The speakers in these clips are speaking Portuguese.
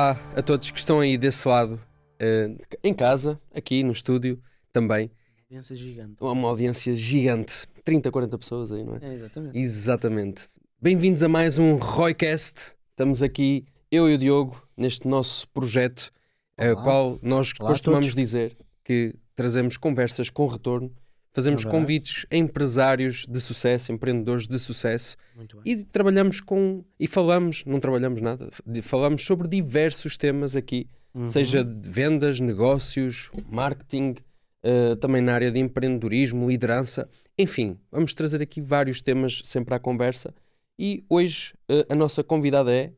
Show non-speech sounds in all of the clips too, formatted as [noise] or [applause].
Olá a todos que estão aí desse lado, eh, em casa, aqui no estúdio também. Audiência gigante. Uma audiência gigante, 30, 40 pessoas aí, não é? É, exatamente. Exatamente. Bem-vindos a mais um Roycast. Estamos aqui, eu e o Diogo, neste nosso projeto, eh, Olá. qual nós Olá costumamos dizer que trazemos conversas com retorno, fazemos É verdade. convites a empresários de sucesso, empreendedores de sucesso Muito bem. e trabalhamos com. e falamos, não trabalhamos nada, falamos sobre diversos temas aqui, Uhum. seja de vendas, negócios, marketing, eh, também na área de empreendedorismo, liderança, enfim, vamos trazer aqui vários temas sempre à conversa. E hoje eh, a nossa convidada é.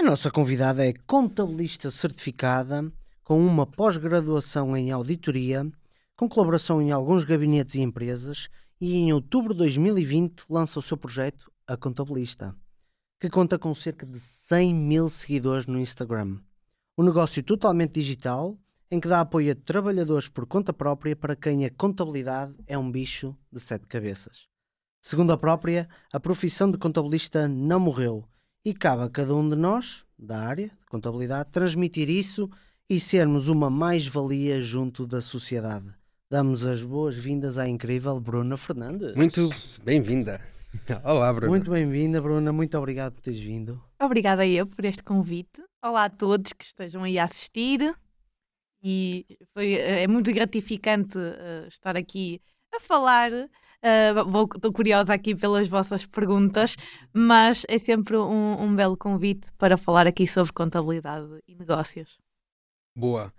A nossa convidada é contabilista certificada, com uma pós-graduação em auditoria, com colaboração em alguns gabinetes e empresas, e em outubro de 2020 lança o seu projeto A Contabilista, que conta com cerca de 100 mil seguidores no Instagram. Um negócio totalmente digital, em que dá apoio a trabalhadores por conta própria para quem a contabilidade é um bicho de sete cabeças. Segundo a própria, a profissão de contabilista não morreu e cabe a cada um de nós, da área de contabilidade, transmitir isso e sermos uma mais-valia junto da sociedade. Damos as boas-vindas à incrível Bruna Fernandes. Muito bem-vinda. Olá, Bruno. Muito bem-vinda, Bruna. Muito obrigado por teres vindo. Obrigada eu por este convite. Olá a todos que estejam aí a assistir. E foi, eh, é muito gratificante eh, estar aqui a falar. Eh, vou- Estou curiosa aqui pelas vossas perguntas, mas é sempre um, um belo convite para falar aqui sobre contabilidade e negócios. Boa.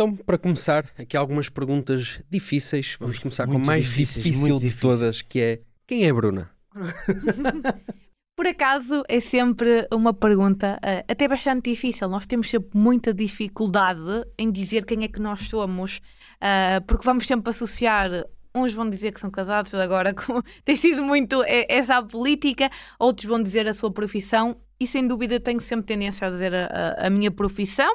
Então, para começar, aqui algumas perguntas difíceis. Vamos Ui, começar com a muito mais difíceis, difícil muito de difíceis. todas, que é quem é a Bruna? [laughs] Por acaso é sempre uma pergunta eh, até bastante difícil. Nós temos sempre muita dificuldade em dizer quem é que nós somos, ah, porque vamos sempre associar. Uns vão dizer que são casados agora, com, [laughs] tem sido muito essa a política, outros vão dizer a sua profissão, e sem dúvida tenho sempre tendência a dizer a, a- a minha profissão.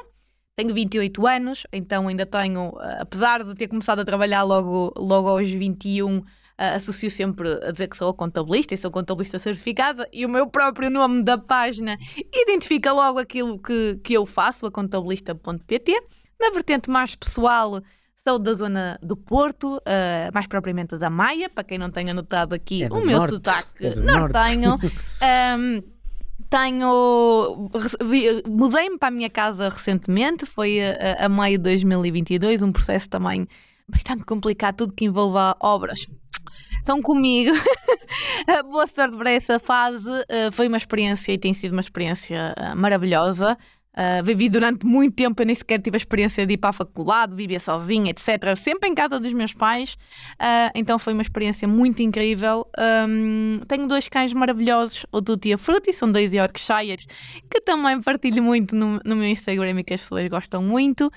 Tenho 28 anos, então ainda tenho, ah, apesar de ter começado a trabalhar logo, logo aos 21, ah, associo sempre a dizer que sou a contabilista e sou contabilista certificada e o meu próprio nome da página identifica logo aquilo que, que eu faço, a contabilista.pt. Na vertente mais pessoal, sou da zona do Porto, ah, mais propriamente da Maia, para quem não tenha notado aqui É o meu norte, sotaque é nortenho. norte. [laughs] Ahm, tenho. Mudei-me para a minha casa recentemente, foi a, a maio de 2022, um processo também bastante complicado, tudo que envolva obras. Estão comigo. [laughs] Boa sorte para essa fase. Uh, foi uma experiência e tem sido uma experiência uh, maravilhosa. Uh, vivi durante muito tempo, eu nem sequer tive a experiência de ir para a faculdade, vivia sozinha, etc. Sempre em casa dos meus pais. Uh, então foi uma experiência muito incrível. Um, tenho dois cães maravilhosos, o Tutti e a Frutti, são dois Yorkshires, que também partilho muito no, no meu Instagram e que as pessoas gostam muito.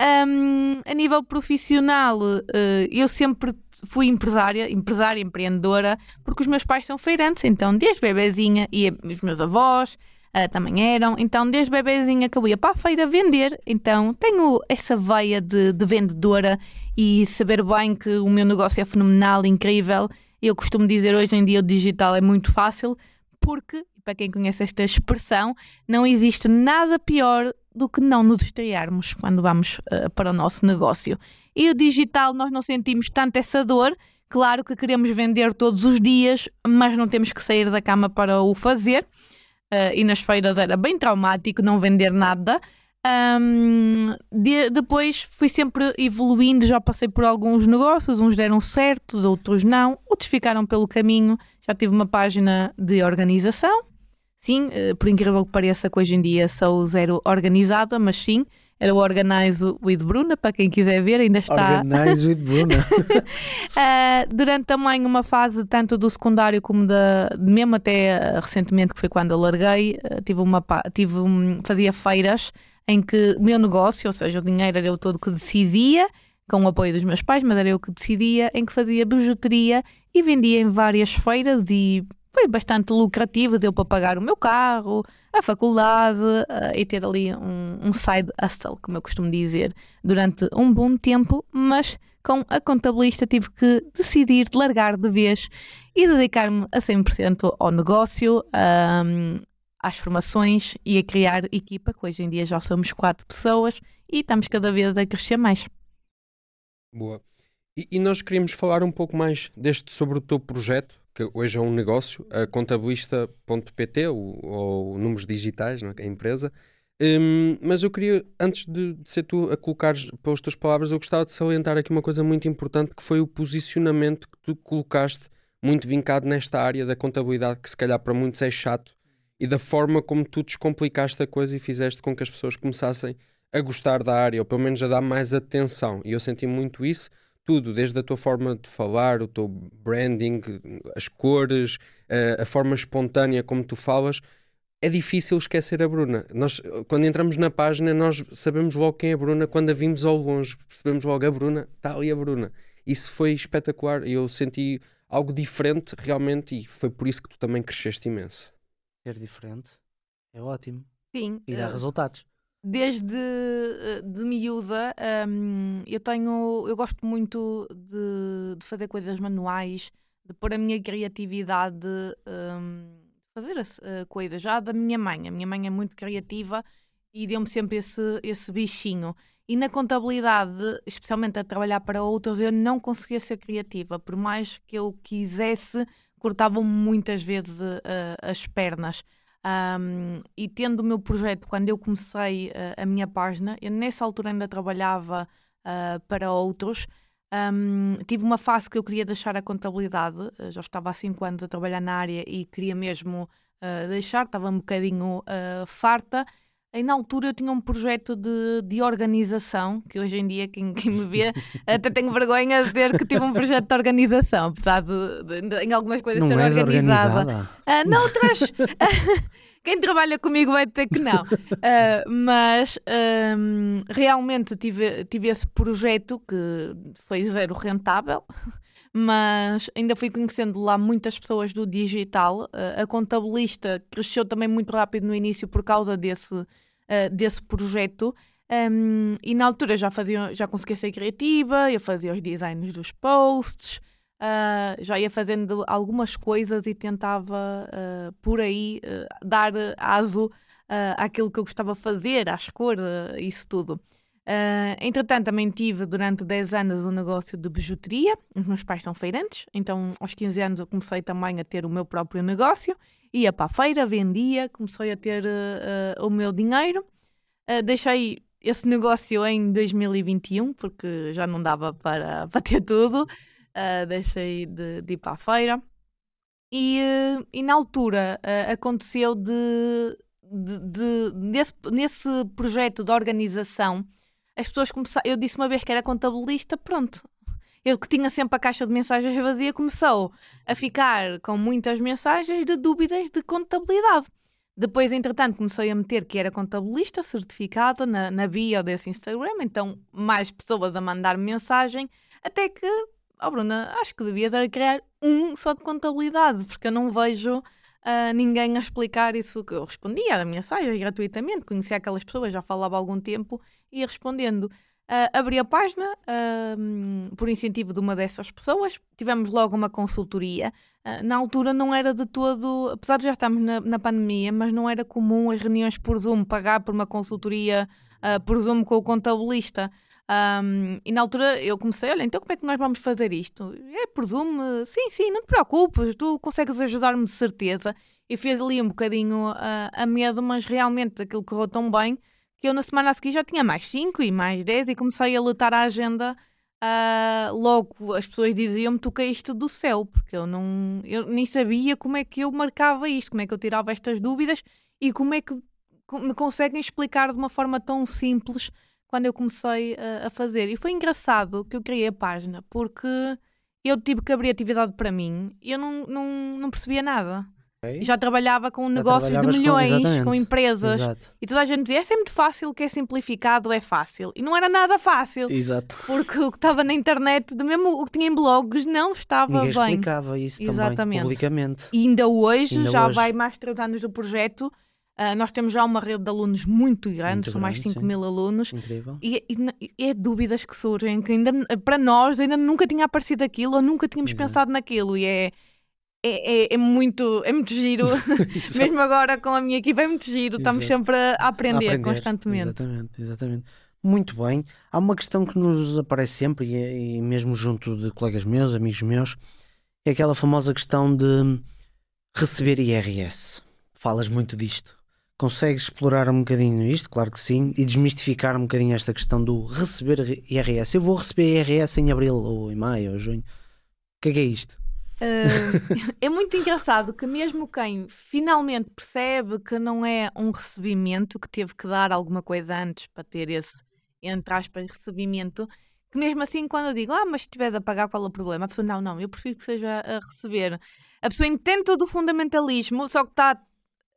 Um, a nível profissional, eh, eu sempre fui empresária, empresária, empreendedora, porque os meus pais são feirantes, então desde bebezinha e os meus avós eh, também eram, então desde bebezinha que eu ia para a feira vender, então tenho essa veia de, de vendedora e saber bem que o meu negócio é fenomenal, incrível. Eu costumo dizer hoje em dia o digital é muito fácil, porque, para quem conhece esta expressão, não existe nada pior do que não nos estrearmos quando vamos eh, para o nosso negócio. E o digital, nós não sentimos tanto essa dor. Claro que queremos vender todos os dias, mas não temos que sair da cama para o fazer. Eh, e nas feiras era bem traumático não vender nada. Ahm, de- depois fui sempre evoluindo, já passei por alguns negócios, uns deram certos, outros não, outros ficaram pelo caminho. Já tive uma página de organização, sim, eh, por incrível que pareça, que hoje em dia sou zero organizada, mas sim, era o Organize with Bruna, para quem quiser ver, ainda está. Organize with Bruna. Uh, [laughs] durante também uma fase tanto do secundário como da mesmo até uh, recentemente que foi quando eu larguei uh, tive uma tive um, fazia feiras em que o meu negócio ou seja o dinheiro era eu todo que decidia com o apoio dos meus pais mas era eu que decidia em que fazia bijuteria e vendia em várias feiras e foi bastante lucrativo deu para pagar o meu carro a faculdade uh, e ter ali um, um side hustle como eu costumo dizer durante um bom tempo mas com a contabilista tive que decidir largar de vez e dedicar-me a 100% ao negócio, ahm, às formações e a criar equipa, que hoje em dia já somos quatro pessoas e estamos cada vez a crescer mais. Boa. E, e nós queríamos falar um pouco mais deste sobre o teu projeto, que hoje é um negócio, a contabilista.pt, ou, ou números digitais, não é? a empresa. Um, mas eu queria, antes de, de, ser tu a colocares pelas tuas palavras, eu gostava de salientar aqui uma coisa muito importante que foi o posicionamento que tu colocaste muito vincado nesta área da contabilidade, que se calhar para muitos é chato, e da forma como tu descomplicaste a coisa e fizeste com que as pessoas começassem a gostar da área, ou pelo menos a dar mais atenção. E eu senti muito isso, tudo, desde a tua forma de falar, o teu branding, as cores, a, a forma espontânea como tu falas é difícil esquecer a Bruna. Nós, quando entramos na página, nós sabemos logo quem é a Bruna, quando a vimos ao longe, percebemos logo a Bruna, está ali a Bruna. Isso foi espetacular e eu senti algo diferente realmente e foi por isso que tu também cresceste imenso. Ser diferente é ótimo. Sim. E dá uh, resultados. Desde uh, de miúda, um, eu tenho, eu gosto muito de, de, fazer coisas manuais, de pôr a minha criatividade um, fazer uh, coisas. Já da minha mãe, a minha mãe é muito criativa e deu-me sempre esse, esse bichinho. E na contabilidade, especialmente a trabalhar para outros, eu não conseguia ser criativa. Por mais que eu quisesse, cortavam muitas vezes uh, as pernas. Um, e tendo o meu projeto, quando eu comecei uh, a minha página, eu nessa altura ainda trabalhava uh, para outros. Um, tive uma fase que eu queria deixar a contabilidade, uh, já estava há 5 anos a trabalhar na área e queria mesmo deixar, estava um bocadinho farta e na altura eu tinha um projeto de, de organização, que hoje em dia quem, quem me vê [laughs] até tenho vergonha de dizer que tive um projeto de organização, apesar de, de, de em algumas coisas não ser organizada. organizada. Uh, noutras, [laughs] quem trabalha comigo vai dizer que não. Uh, mas um, realmente tive, tive esse projeto que foi zero rentável mas ainda fui conhecendo lá muitas pessoas do digital. Uh, a contabilista cresceu também muito rápido no início por causa desse, uh, desse projeto. Um, e na altura já fazia, já conseguia ser criativa, eu fazia os designs dos posts, uh, já ia fazendo algumas coisas e tentava por aí dar aso àquilo que eu gostava de fazer, às cores, isso tudo. Uh, entretanto, também tive durante 10 anos um negócio de bijuteria. Os meus pais são feirantes, então aos 15 anos eu comecei também a ter o meu próprio negócio. Ia para a feira, vendia, comecei a ter uh, uh, o meu dinheiro. deixei esse negócio em 2021, porque já não dava para, [laughs] para ter tudo. deixei de, de, ir para a feira. E, e na altura aconteceu de, de, de, nesse, nesse projeto de organização as pessoas começaram. Eu disse uma vez que era contabilista, pronto. Eu que tinha sempre a caixa de mensagens vazia, começou a ficar com muitas mensagens de dúvidas de contabilidade. Depois, entretanto, comecei a meter que era contabilista certificada na, na bio desse Instagram, então mais pessoas a mandar mensagem, até que, oh Bruna, acho que devia dar a criar um só de contabilidade, porque eu não vejo uh, ninguém a explicar isso que eu respondia a mensagem gratuitamente, conhecia aquelas pessoas, já falava há algum tempo, e ia respondendo. Uh, abri a página uh, por incentivo de uma dessas pessoas, tivemos logo uma consultoria. Uh, na altura não era de todo, apesar de já estarmos na, na, pandemia, mas não era comum as reuniões por Zoom, pagar por uma consultoria por Zoom com o contabilista. Um, e na altura eu comecei, olha, então como é que nós vamos fazer isto? É, presumo, sim, sim, não te preocupes, tu consegues ajudar-me de certeza. E fiz ali um bocadinho uh, a medo, mas realmente aquilo correu tão bem que eu na semana a seguir já tinha mais 5 e mais 10 e comecei a lutar a agenda. Uh, logo as pessoas diziam-me tu caíste do céu, porque eu não eu nem sabia como é que eu marcava isto, como é que eu tirava estas dúvidas e como é que me conseguem explicar de uma forma tão simples quando eu comecei a, a, fazer. E foi engraçado que eu criei a página, porque eu tive que abrir atividade para mim e eu não, não, não percebia nada. Okay. Já trabalhava com negócios de milhões, com, com empresas. Exato. E toda a gente dizia: é sempre muito fácil, o que é simplificado é fácil. E não era nada fácil. Exato. Porque o que estava na internet, mesmo o que tinha em blogs, não estava Ninguém bem. explicava isso Exatamente. também, publicamente. E ainda hoje, ainda já hoje. vai mais de 3 anos do projeto, Uh, nós temos já uma rede de alunos muito grande, muito são mais de 5 sim. mil alunos. Incrível. E, e, e, é dúvidas que surgem, que ainda para nós ainda nunca tinha aparecido aquilo ou nunca tínhamos Exato. pensado naquilo. E é, é, é, é muito, é muito giro. [laughs] Mesmo agora com a minha equipa é muito giro. Estamos Exato. sempre a aprender, A aprender. constantemente. Exatamente, exatamente. Muito bem. Há uma questão que nos aparece sempre, e, e mesmo junto de colegas meus, amigos meus, é aquela famosa questão de receber IRS. Falas muito disto. Consegues explorar um bocadinho isto? Claro que sim. E desmistificar um bocadinho esta questão do receber IRS. Eu vou receber IRS em abril, ou em maio, ou junho. O que é que é isto? Uh, [laughs] é muito engraçado que mesmo quem finalmente percebe que não é um recebimento, que teve que dar alguma coisa antes para ter esse, entre aspas, recebimento, que mesmo assim quando eu digo, ah, mas se estiveres a pagar, qual é o problema? A pessoa, não, não, eu prefiro que seja a receber. A pessoa entende todo o fundamentalismo, só que está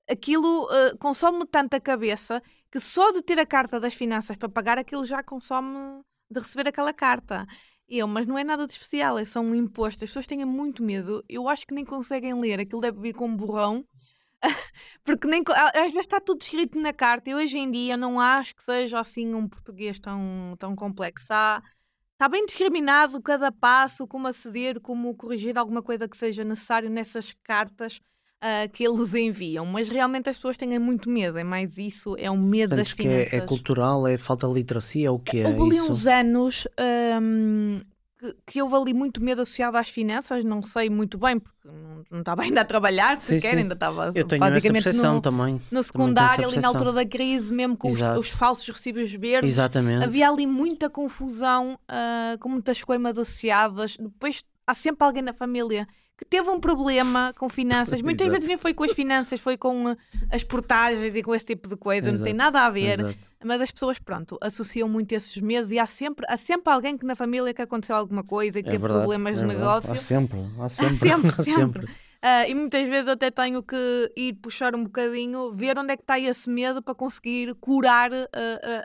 aquilo uh, consome tanto a cabeça que só de ter a carta das finanças para pagar aquilo já consome de receber aquela carta. Eu, mas não é nada de especial, é só um imposto. As pessoas têm muito medo. Eu acho que nem conseguem ler. Aquilo deve vir com um borrão. [laughs] Porque nem, às vezes está tudo escrito na carta. Eu hoje em dia não acho que seja assim um português tão, tão complexo. Há- Está bem discriminado cada passo, como aceder, como corrigir alguma coisa que seja necessário nessas cartas ah, que eles enviam. Mas realmente as pessoas têm muito medo. É mais isso, é o medo das que é, finanças. é cultural, é falta de literacia, ou o que é Houve ali uns anos hum, que, que houve ali muito medo associado às finanças, não sei muito bem, porque não, não estava [laughs] ainda a trabalhar sequer, sim. ainda estava Eu tenho essa praticamente percepção no, também. no secundário, ali na altura da crise, mesmo com os, os falsos recibos verdes. Exatamente. Havia ali muita confusão, ah, com muitas coimas associadas. Depois há sempre alguém na família que teve um problema com finanças. [laughs] Muitas Exato. vezes nem foi com as finanças, foi com ah, as portagens e com esse tipo de coisa. Não tem Exato. nada a ver. Exato. Mas as pessoas, pronto, associam muito esses medos e há sempre, há sempre alguém que na família que aconteceu alguma coisa e que É teve verdade, problemas é de verdade. negócio. Há sempre, há sempre. [laughs] sempre, há sempre. Ah, e muitas vezes até tenho que ir puxar um bocadinho, ver onde é que está esse medo para conseguir curar ah,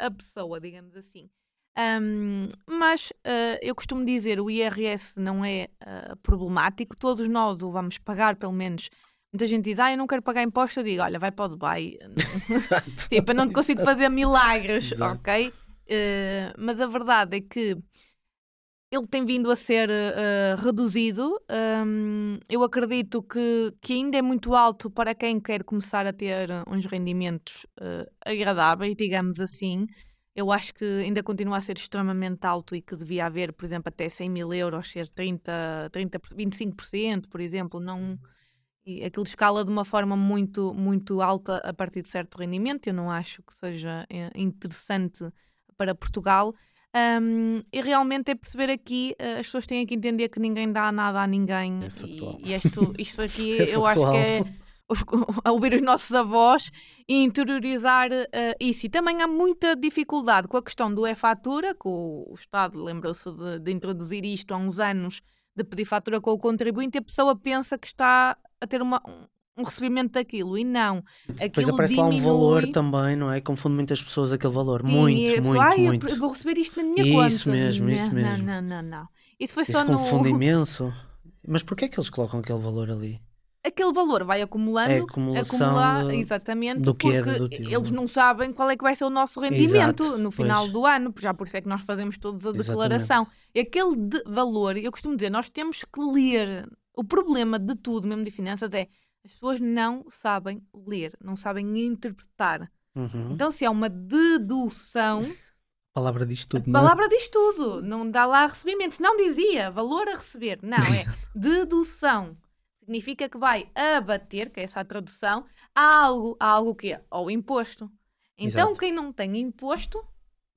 a, a pessoa, digamos assim. Ahm, mas ah, eu costumo dizer o IRS não é ah, problemático, todos nós o vamos pagar, pelo menos. Muita gente diz, ah, eu não quero pagar imposto. Eu digo, olha, vai para o Dubai. [laughs] [laughs] Exato. Tipo, eu não te consigo fazer milagres, Exato. ok? Eh, mas a verdade é que ele tem vindo a ser reduzido. Hum, eu acredito que, que ainda é muito alto para quem quer começar a ter uns rendimentos agradáveis, digamos assim. Eu acho que ainda continua a ser extremamente alto e que devia haver, por exemplo, até 100 mil euros, ser 30, 30, 25%, por exemplo. Não, e aquilo escala de uma forma muito, muito alta a partir de certo rendimento. Eu não acho que seja eh, interessante para Portugal. Um, e realmente é perceber aqui, eh, as pessoas têm que entender que ninguém dá nada a ninguém. É factual. e, e isto, isto [laughs] aqui É eu acho que factual. é os- [laughs] a ouvir os nossos avós e interiorizar eh, isso. E também há muita dificuldade com a questão do e-fatura, que o, o Estado lembrou-se de, de introduzir isto há uns anos, de pedir fatura com o contribuinte, e a pessoa pensa que está a ter uma, um, recebimento daquilo, e não. Depois Aquilo aparece lá um diminui. valor também, não é? Confunde muitas pessoas aquele valor. Sim, muito, e a muito, "Ai, eu muito. vou receber isto na minha Isso conta. mesmo, isso mesmo. Não, não, não, não. Isso foi Isso só no. confunde imenso. Mas porquê é que eles colocam aquele valor ali? Aquele valor vai acumulando, É acumulação acumular, exatamente, do que é porque dedutivo. eles não sabem qual é que vai ser o nosso rendimento Exato, no final pois. do ano, já por isso é que nós fazemos todos a Exatamente. declaração. E aquele de- valor, eu costumo dizer, nós temos que ler. O problema de tudo, mesmo de finanças, é as pessoas não sabem ler, não sabem interpretar. Uhum. Então, se é uma dedução, A palavra diz tudo, a não é? palavra diz tudo, não dá lá recebimento. Se não dizia valor a receber, não, é [laughs] dedução. Significa que vai abater, que é essa a tradução, a algo, a algo que é ao imposto. Então, Exato. quem não tem imposto,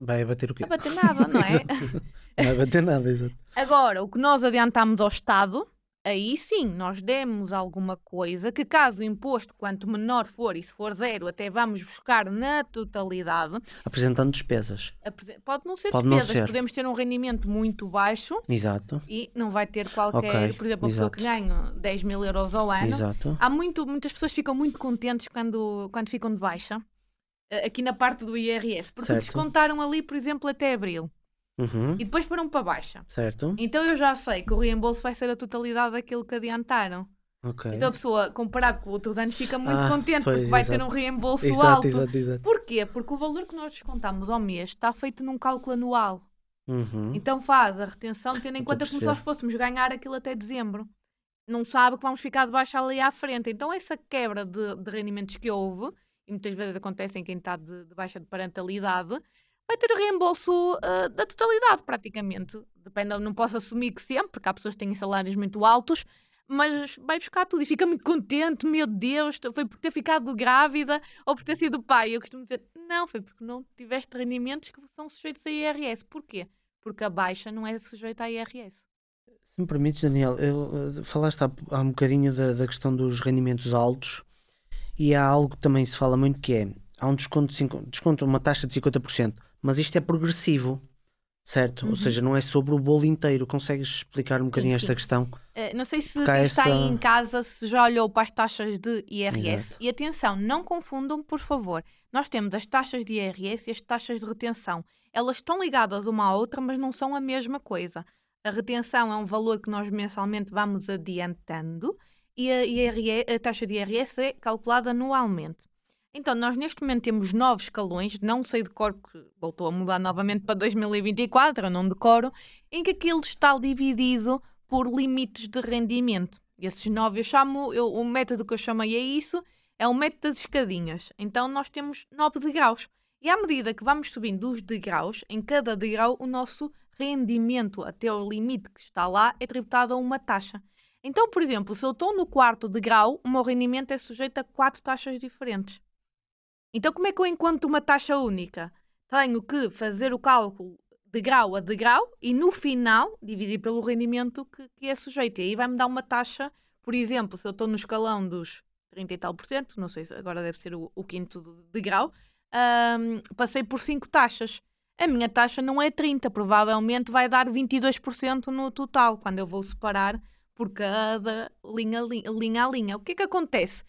Vai abater o quê? abater nada, não é? [laughs] Não vai abater nada, exato. Agora, o que nós adiantamos ao Estado, aí sim, nós demos alguma coisa que, caso o imposto, quanto menor for, e se for zero, até vamos buscar na totalidade, Apresentando despesas. apresen- pode não ser Pode não despesas, ser. podemos ter um rendimento muito baixo Exato. e não vai ter qualquer, Ok, por exemplo, uma pessoa que ganha 10 mil euros ao ano. Exato. Há muito, muitas pessoas ficam muito contentes quando, quando ficam de baixa, eh, aqui na parte do IRS, porque Certo. descontaram ali, por exemplo, até abril Uhum. e depois foram para baixa. Certo. Então eu já sei que o reembolso vai ser a totalidade daquilo que adiantaram. Ok. Então a pessoa, comparado com outros anos, fica muito Ah, contente pois, porque vai ter exato. um reembolso Exato, alto. exato, exato. Porquê? Porque o valor que nós descontamos ao mês está feito num cálculo anual. Uhum. Então faz a retenção tendo em conta como se nós fôssemos ganhar aquilo até dezembro. não sabe que vamos ficar de baixo ali à frente. Então, essa quebra de, de rendimentos que houve, e muitas vezes acontece em quem está de, de baixa de parentalidade, vai ter reembolso uh, da totalidade, praticamente. Depende, não posso assumir que sempre, porque há pessoas que têm salários muito altos, mas vai buscar tudo e fica muito contente, meu Deus, foi por ter ficado grávida ou por ter sido pai. Eu costumo dizer, não, foi porque não tiveste rendimentos que são sujeitos a IRS. Porquê? Porque a baixa não é sujeita a IRS. Se me permites, Daniel, eu, falaste há, há, um bocadinho da, da, questão dos rendimentos altos e há algo que também se fala muito que é há um desconto, de 5, desconto uma taxa de 50%, mas isto é progressivo, certo? Uhum. Ou seja, não é sobre o bolo inteiro. Consegues explicar um bocadinho sim, esta questão? Uh, não sei se quem essa... está aí em casa se já olhou para as taxas de IRS. Exato. E atenção, não confundam, por favor. Nós temos as taxas de IRS e as taxas de retenção. Elas estão ligadas uma à outra, mas não são a mesma coisa. A retenção é um valor que nós mensalmente vamos adiantando e a, IRS, a taxa de IRS é calculada anualmente. Então, nós neste momento temos nove escalões, não sei de cor, porque voltou a mudar novamente para 2024, eu não decoro, em que aquilo está dividido por limites de rendimento. E esses nove, eu chamo, eu, o método que eu chamei é isso, é o método das escadinhas. Então, nós temos nove degraus. E à medida que vamos subindo os degraus, em cada degrau o nosso rendimento até o limite que está lá é tributado a uma taxa. Então, por exemplo, se eu estou no quarto degrau, o meu rendimento é sujeito a quatro taxas diferentes. Então, como é que eu encontro uma taxa única? Tenho que fazer o cálculo de grau a degrau e no final dividir pelo rendimento que, que é sujeito. E aí vai-me dar uma taxa, por exemplo, se eu estou no escalão dos 30 e tal por cento, não sei se agora deve ser o, o quinto degrau, um, passei por cinco taxas a minha taxa não é 30%, provavelmente vai dar 22% no total, quando eu vou separar por cada linha, linha a linha. O que é que acontece?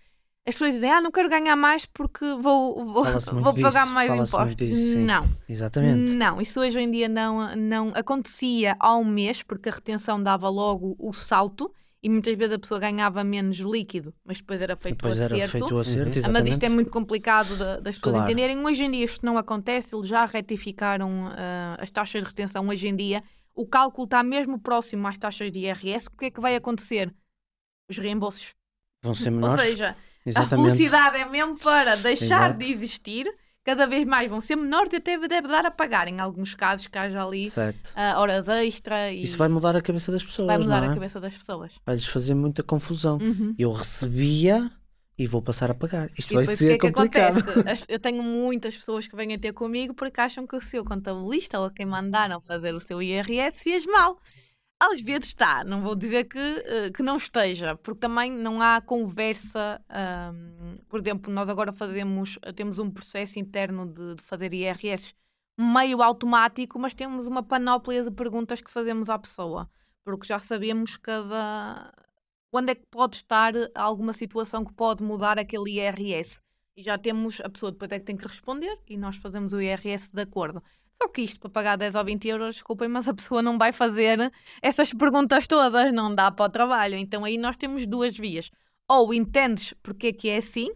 As pessoas dizem, ah, não quero ganhar mais porque vou, vou, vou pagar disso, mais impostos. Disso, não. Exatamente. Não, isso hoje em dia não, não acontecia ao mês, porque a retenção dava logo o salto e muitas vezes a pessoa ganhava menos líquido, mas depois era feito depois o acerto. Era feito o acerto uhum. Mas isto é muito complicado de, das pessoas claro. entenderem. Hoje em dia isto não acontece, eles já retificaram uh, as taxas de retenção hoje em dia. O cálculo está mesmo próximo às taxas de IRS. O que é que vai acontecer? Os reembolsos vão ser [laughs] menores. Ou seja, Exatamente. a velocidade é mesmo para deixar Exato. de existir cada vez mais vão ser menores e até deve dar a pagar em alguns casos que haja ali uh, horas extra. E... Isso vai mudar a cabeça das pessoas. Vai mudar é? a cabeça das pessoas. Vai-lhes fazer muita confusão. Uhum. Eu recebia e vou passar a pagar. Isto e vai ser que é complicado. Que acontece? [laughs] Eu tenho muitas pessoas que vêm ter comigo porque acham que o seu contabilista ou quem mandaram fazer o seu IRS fez mal às vezes está, não vou dizer que, uh, que não esteja, porque também não há conversa. Um, por exemplo, nós agora fazemos, temos um processo interno de, de, fazer IRS meio automático, mas temos uma panóplia de perguntas que fazemos à pessoa, porque já sabemos cada. Quando é que pode estar alguma situação que pode mudar aquele IRS? E já temos, a pessoa depois é que tem que responder e nós fazemos o IRS de acordo. Só que isto para pagar 10 ou 20 euros, desculpem, mas a pessoa não vai fazer essas perguntas todas, não dá para o trabalho. Então aí nós temos duas vias. Ou entendes porque é que é assim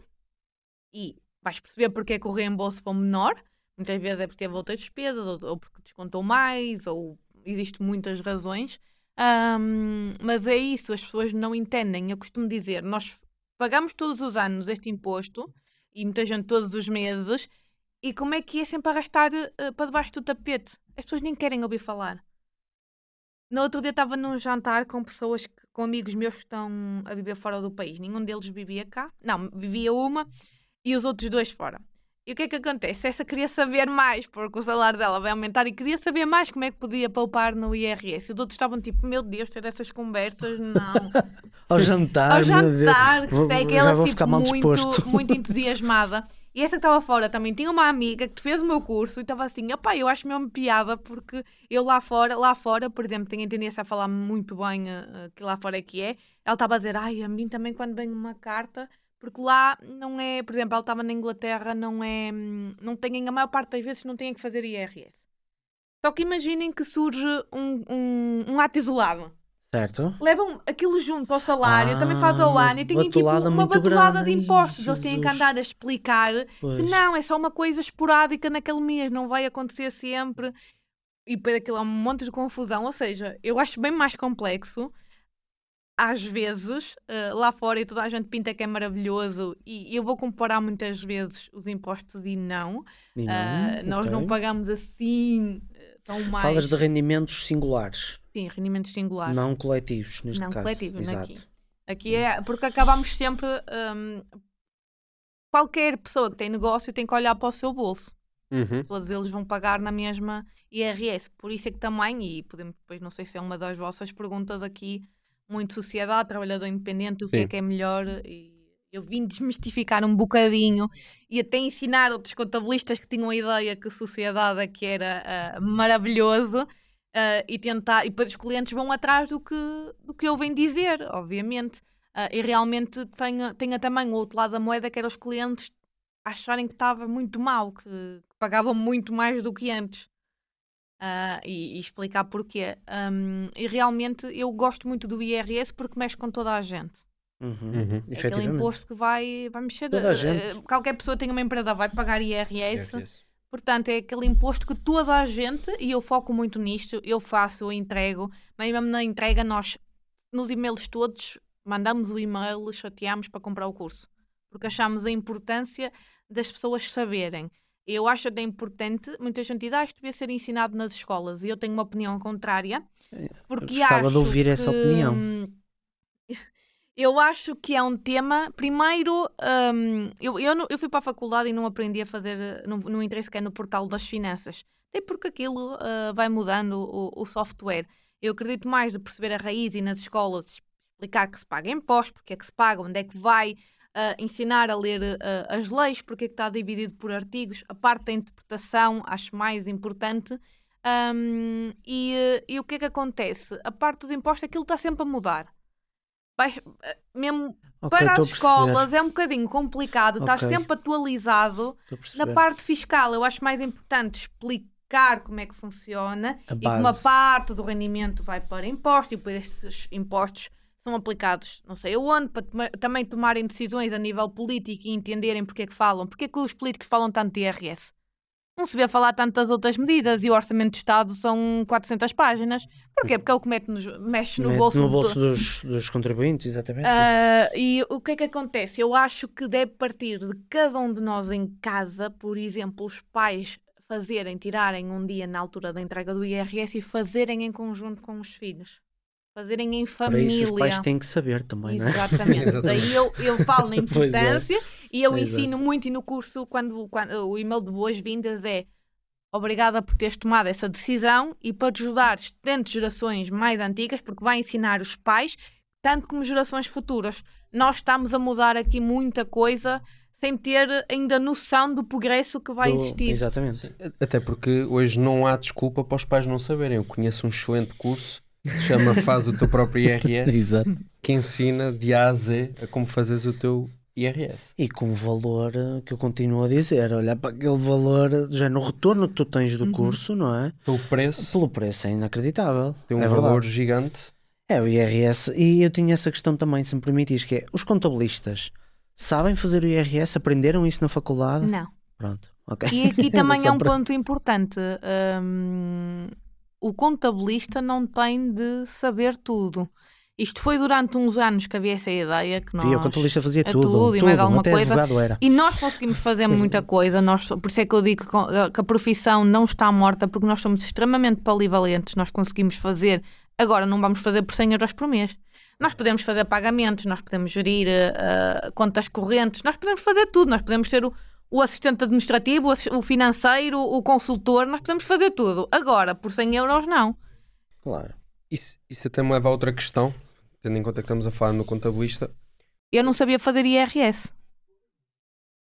e vais perceber porque é que o reembolso foi menor. Muitas vezes é porque teve outras despesas, ou, porque descontou mais, ou existem muitas razões. Um, mas é isso, as pessoas não entendem. Eu costumo dizer, nós pagamos todos os anos este imposto, e muita gente todos os meses, e como é que é sempre arrastar uh, para debaixo do tapete? As pessoas nem querem ouvir falar. No outro dia estava num jantar com pessoas, que, com amigos meus que estão a viver fora do país. Nenhum deles vivia cá. Não, vivia uma e os outros dois fora. E o que é que acontece? Essa queria saber mais, porque o salário dela vai aumentar e queria saber mais como é que podia poupar no IRS. E os outros estavam tipo, meu Deus, ter essas conversas, não. [laughs] Ao jantar, Ao jantar, que sei que ela tipo, muito, muito [laughs] entusiasmada. E essa que estava fora também tinha uma amiga que fez o meu curso e estava assim, opá, eu acho mesmo piada porque eu lá fora, lá fora, por exemplo, tenho a tendência a falar muito bem uh, que lá fora é que é. Ela estava a dizer, ai, a mim também quando vem uma carta, porque lá não é, por exemplo, ela estava na Inglaterra, não é, não tem, a maior parte das vezes não tem que fazer IRS. Só que imaginem que surge um, um, um ato isolado. Certo. Levam aquilo junto ao salário, ah, também faz ao ano e têm tipo uma batulada de impostos. Eles têm que andar a explicar pois. que não, é só uma coisa esporádica naquele mês, não vai acontecer sempre. E depois aquilo é um monte de confusão. Ou seja, eu acho bem mais complexo. Às vezes, uh, lá fora, e toda a gente pinta que é maravilhoso, e eu vou comparar muitas vezes os impostos e não. E não, Uh, Nós ok. não pagamos assim uh, tão mais. Falas de rendimentos singulares, Sim, rendimentos singulares. não coletivos, neste não caso. coletivos, Exato. aqui. Aqui é porque acabamos sempre. hum, qualquer pessoa que tem negócio tem que olhar para o seu bolso. Uhum. Todos eles vão pagar na mesma IRS. Por isso é que também, e podemos depois, não sei se é uma das vossas perguntas aqui, muito sociedade, trabalhador independente, o que Sim. é que é melhor. E eu vim desmistificar um bocadinho e até ensinar outros contabilistas que tinham a ideia que sociedade é que era ah, maravilhoso. ah, e tentar, e depois os clientes vão atrás do que, do que eu venho dizer, obviamente. Ah, e realmente tenho, tenho também o outro lado da moeda que era os clientes acharem que estava muito mal, que, que pagavam muito mais do que antes. Ah, e, e explicar porquê. Hum, e realmente eu gosto muito do IRS porque mexe com toda a gente. Uhum. Uhum. É aquele imposto que vai, vai mexer. Toda a eh, gente. eh, qualquer pessoa que tenha uma empresa vai pagar IRS. IRS. Portanto, é aquele imposto que toda a gente, e eu foco muito nisto, eu faço, eu entrego, mas mesmo na entrega, nós, nos e-mails todos, mandamos o e-mail, chateamos para comprar o curso. Porque achamos a importância das pessoas saberem. Eu acho até importante, muita gente diz, ah, isto devia ser ensinado nas escolas, e eu tenho uma opinião contrária, porque gostava de acho ouvir essa que, opinião. hum, [laughs] Eu acho que é um tema. Primeiro, hum, eu, eu, eu fui para a faculdade e não aprendi a fazer. Não, não entrei sequer no portal das finanças. Até porque aquilo ah, vai mudando o, o software. Eu acredito mais de perceber a raiz e nas escolas explicar que se paga impostos, porque é que se paga, onde é que vai, ah, ensinar a ler ah, as leis, porque é que está dividido por artigos. A parte da interpretação acho mais importante. Hum, e, eh, e o que é que acontece? A parte dos impostos, aquilo está sempre a mudar. Vai, eh, mesmo Ok, para as escolas é um bocadinho complicado estar Ok. sempre atualizado. Na parte fiscal, eu acho mais importante explicar como é que funciona e que uma parte do rendimento vai para impostos e depois esses impostos são aplicados não sei aonde, para também tomarem decisões a nível político e entenderem porque é que falam. Porque é que os políticos falam tanto de IRS? Não se vê falar tantas outras medidas e o Orçamento de Estado são 400 páginas. Porquê? Porque é o que mete nos- mexe no Mete bolso, no bolso to- dos, dos contribuintes, exatamente. ah, e o que é que acontece? Eu acho que deve partir de cada um de nós em casa, por exemplo, os pais fazerem, tirarem um dia na altura da entrega do IRS e fazerem em conjunto com os filhos. Fazerem em Para família. isso os pais têm que saber também, não é? Exatamente. [laughs] Exatamente. Daí eu, eu falo na [laughs] é. importância e eu Pois é. ensino muito e no curso, quando, quando o e-mail de boas-vindas é obrigada por teres tomado essa decisão e para te ajudar tanto gerações mais antigas, porque vai ensinar os pais, tanto como gerações futuras. Nós estamos a mudar aqui muita coisa sem ter ainda noção do progresso que vai existir. Exatamente. Até porque hoje não há desculpa para os pais não saberem. Eu conheço um excelente curso se chama Faz o teu próprio IRS, [laughs] Exato. que ensina de A a Z a como fazeres o teu IRS. E com o valor que eu continuo a dizer, olhar para aquele valor, já no retorno que tu tens Uhum. do curso, não é? Pelo preço, Pelo preço é inacreditável. tem um é valor verdade. gigante. É o IRS. E eu tinha essa questão também, se me permitis, que é os contabilistas sabem fazer o IRS, aprenderam isso na faculdade? Não. Pronto, ok. E aqui [laughs] também Só é um ponto importante. hum, o contabilista não tem de saber tudo. Isto foi durante uns anos que havia essa ideia que nós... Via, o contabilista fazia tudo, tudo e mais alguma coisa. era. E nós conseguimos fazer [laughs] muita coisa, nós, por isso é que eu digo que, co- que a profissão não está morta, porque nós somos extremamente polivalentes, nós conseguimos fazer, agora não vamos fazer por 100 euros por mês. Nós podemos fazer pagamentos, nós podemos gerir eh, contas correntes, nós podemos fazer tudo, nós podemos ser o, o assistente administrativo, o, financeiro, o consultor, nós podemos fazer tudo. Agora, por 100 euros, não. Claro. Isso, isso até me leva a outra questão, tendo em conta que estamos a falar no contabilista. Eu não sabia fazer IRS.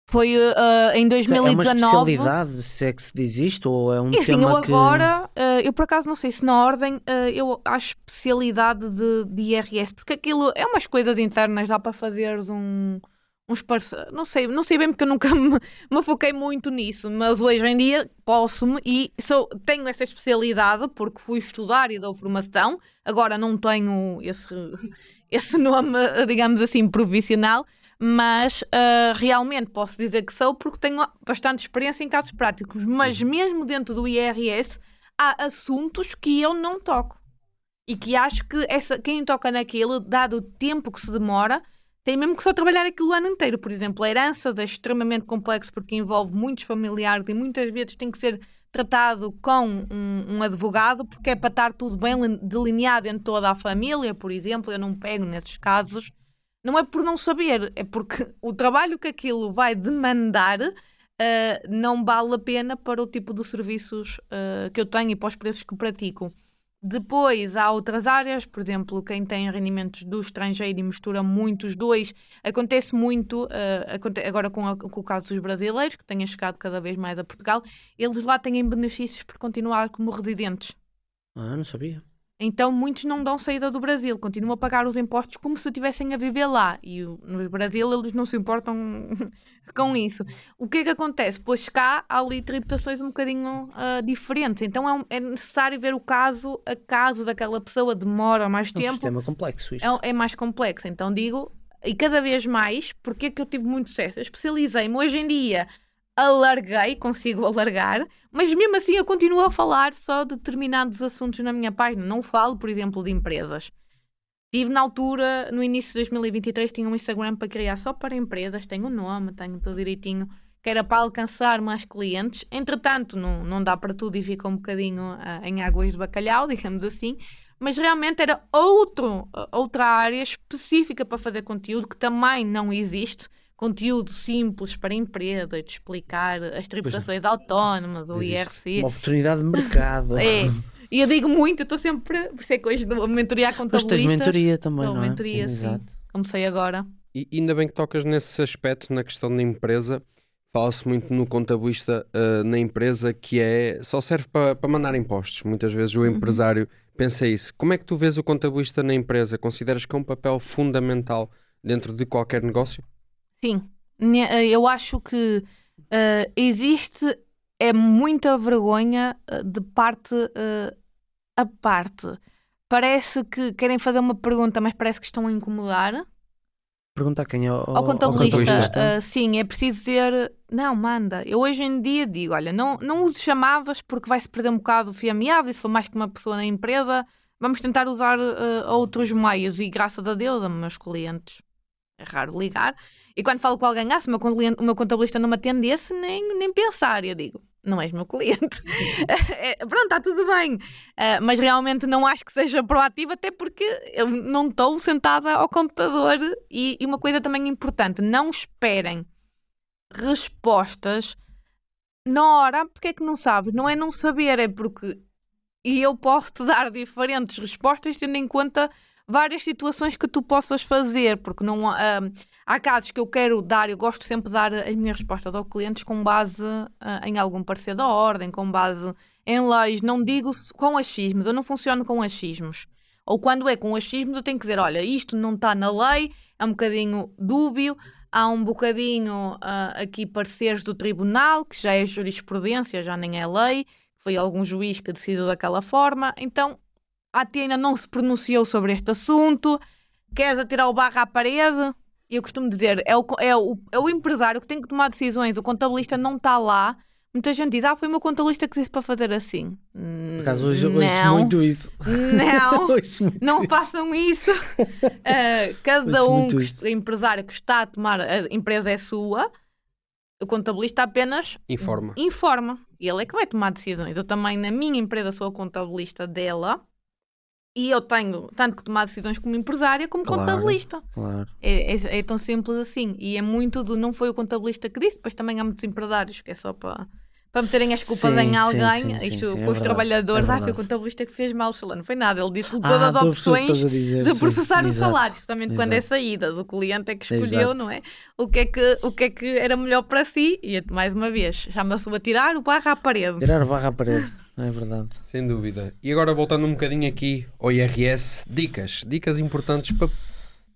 Foi eh, em É uma 2019. especialidade, se é que se diz isto, ou é um E assim, tema eu que... agora, eh, eu por acaso não sei se na ordem, eh, eu acho especialidade de, de IRS, porque aquilo é umas coisas internas, dá para fazer um, uns parce... não sei, não sei bem porque eu nunca [laughs] me, me foquei muito nisso, mas hoje em dia posso-me e sou, tenho essa especialidade porque fui estudar e dou formação, agora não tenho esse, [laughs] esse nome, digamos assim, profissional, mas ah, realmente posso dizer que sou porque tenho bastante experiência em casos práticos. Mas mesmo dentro do IRS há assuntos que eu não toco. e que acho que essa, quem toca naquilo, dado o tempo que se demora, tem mesmo que só trabalhar aquilo o ano inteiro. Por exemplo, a herança é extremamente complexo porque envolve muitos familiares e muitas vezes tem que ser tratado com um, um, advogado porque é para estar tudo bem delineado em toda a família, por exemplo. Eu não pego nesses casos. Não é por não saber, é porque [laughs] o trabalho que aquilo vai demandar uh, não vale a pena para o tipo de serviços uh, que eu tenho e para os preços que pratico. Depois há outras áreas, por exemplo, quem tem rendimentos do estrangeiro e mistura muito os dois. Acontece muito, uh, aconte agora com, a, com, o caso dos brasileiros, que têm chegado cada vez mais a Portugal, eles lá têm benefícios por continuar como residentes. Ah, não sabia. Então muitos não dão saída do Brasil, continuam a pagar os impostos como se estivessem a viver lá. E no Brasil eles não se importam [laughs] com isso. O que é que acontece? Pois cá há ali tributações um bocadinho uh, diferentes. Então é, um, é, necessário ver o caso a caso daquela pessoa, demora mais é tempo. É um sistema complexo isto. É, é mais complexo. Então digo, e cada vez mais, porque é que eu tive muito sucesso? Eu especializei-me hoje em dia alarguei, consigo [laughs] alargar, mas mesmo assim eu continuo a falar só de determinados assuntos na minha página. Não falo, por exemplo, de empresas. Tive na altura, no início de 2023, tinha um Instagram para criar só para empresas, tenho o um nome, tenho tudo direitinho, que era para alcançar mais clientes. Entretanto, não, não dá para tudo e fica um bocadinho uh, em águas de bacalhau, [laughs] digamos assim. Mas realmente era outro, outra área específica para fazer conteúdo que também não existe conteúdo simples para a empresa, de explicar as tributações autónomas, o IRC. Uma oportunidade de mercado. é. E eu digo muito, eu estou sempre. Por isso é que hoje dou mentoria a contabilistas. Mas tens mentoria também, não, não é? mentoria, sim. sim. Comecei agora. E ainda bem que tocas nesse aspecto, na questão da empresa. Fala-se muito no contabilista uh, na empresa que é só serve para pa mandar impostos. Muitas vezes o uhum. empresário pensa isso. Como é que tu vês o contabilista na empresa? Consideras que é um papel fundamental dentro de qualquer negócio? Sim, eh, eu acho que uh, existe é muita vergonha eh, de parte uh, a parte. Parece que querem fazer uma pergunta, mas parece que estão a incomodar. Pergunta a quem? Ao, ao contabilista. Ao contabilista. Uh, sim, é preciso dizer. Não, manda. Eu hoje em dia digo: olha, não, não use chamadas porque vai-se perder um bocado o fio. E se for mais que uma pessoa na empresa, vamos tentar usar uh, outros meios. E graças a Deus, a meus clientes, é raro ligar, e quando falo com alguém, ah, se o meu, cliente, o meu contabilista não me atendesse, nem, nem pensar. Eu digo, não és meu cliente. [laughs] [laughs] é, pronto, está tudo bem. Uh, mas realmente não acho que seja proativo, até porque eu não estou sentada ao computador. E, e uma coisa também importante: não esperem respostas na hora, porque é que não sabes? Não é não saber, é porque. E eu posso te dar diferentes respostas tendo em conta várias situações que tu possas fazer, porque não uh, há casos que eu quero dar, eu gosto sempre de dar a minha resposta aos clientes com base uh, em algum parecer da ordem, com base em leis, não digo com achismos, eu não funciono com achismos. Ou quando é com achismos, eu tenho que dizer: olha, isto não está na lei, é um bocadinho dúbio, há um bocadinho uh, aqui pareceres do tribunal, que já é jurisprudência, já nem é lei, foi algum juiz que decidiu daquela forma, então a tia ainda não se pronunciou sobre este assunto, queres atirar o barro à parede? Eu costumo dizer, é o, é, o, é o empresário que tem que tomar decisões, o contabilista não está lá. Muita gente diz, ah, foi o meu contabilista que disse para fazer assim. Por acaso hoje não, ouço muito isso. Não, [laughs] não isso. façam isso. Uh, [laughs] cada um que, empresário que está a tomar, a empresa é sua, o contabilista apenas informa. informa. E ele é que vai tomar decisões. Eu também, na minha empresa, sou a contabilista dela e eu tenho tanto que tomar decisões como empresária como claro, contabilista. Claro. É, é, é, tão simples assim. E é muito do não foi o contabilista que disse, depois também há muitos empresários que é só para para meterem as culpas sim, em alguém, sim, sim, isto com é os trabalhadores, é ah, foi o contabilista que fez mal, lá, não foi nada, ele disse-lhe ah, todas ah, as opções dizer, de processar o salário, justamente quando é saída, o cliente é que escolheu, exato. não é? O que é que, o que é que era melhor para si, e mais uma vez, chama-se a tirar o barro à parede. Tirar o barro à parede, é verdade. Sem dúvida. E agora voltando um bocadinho aqui ao IRS, dicas, dicas importantes para,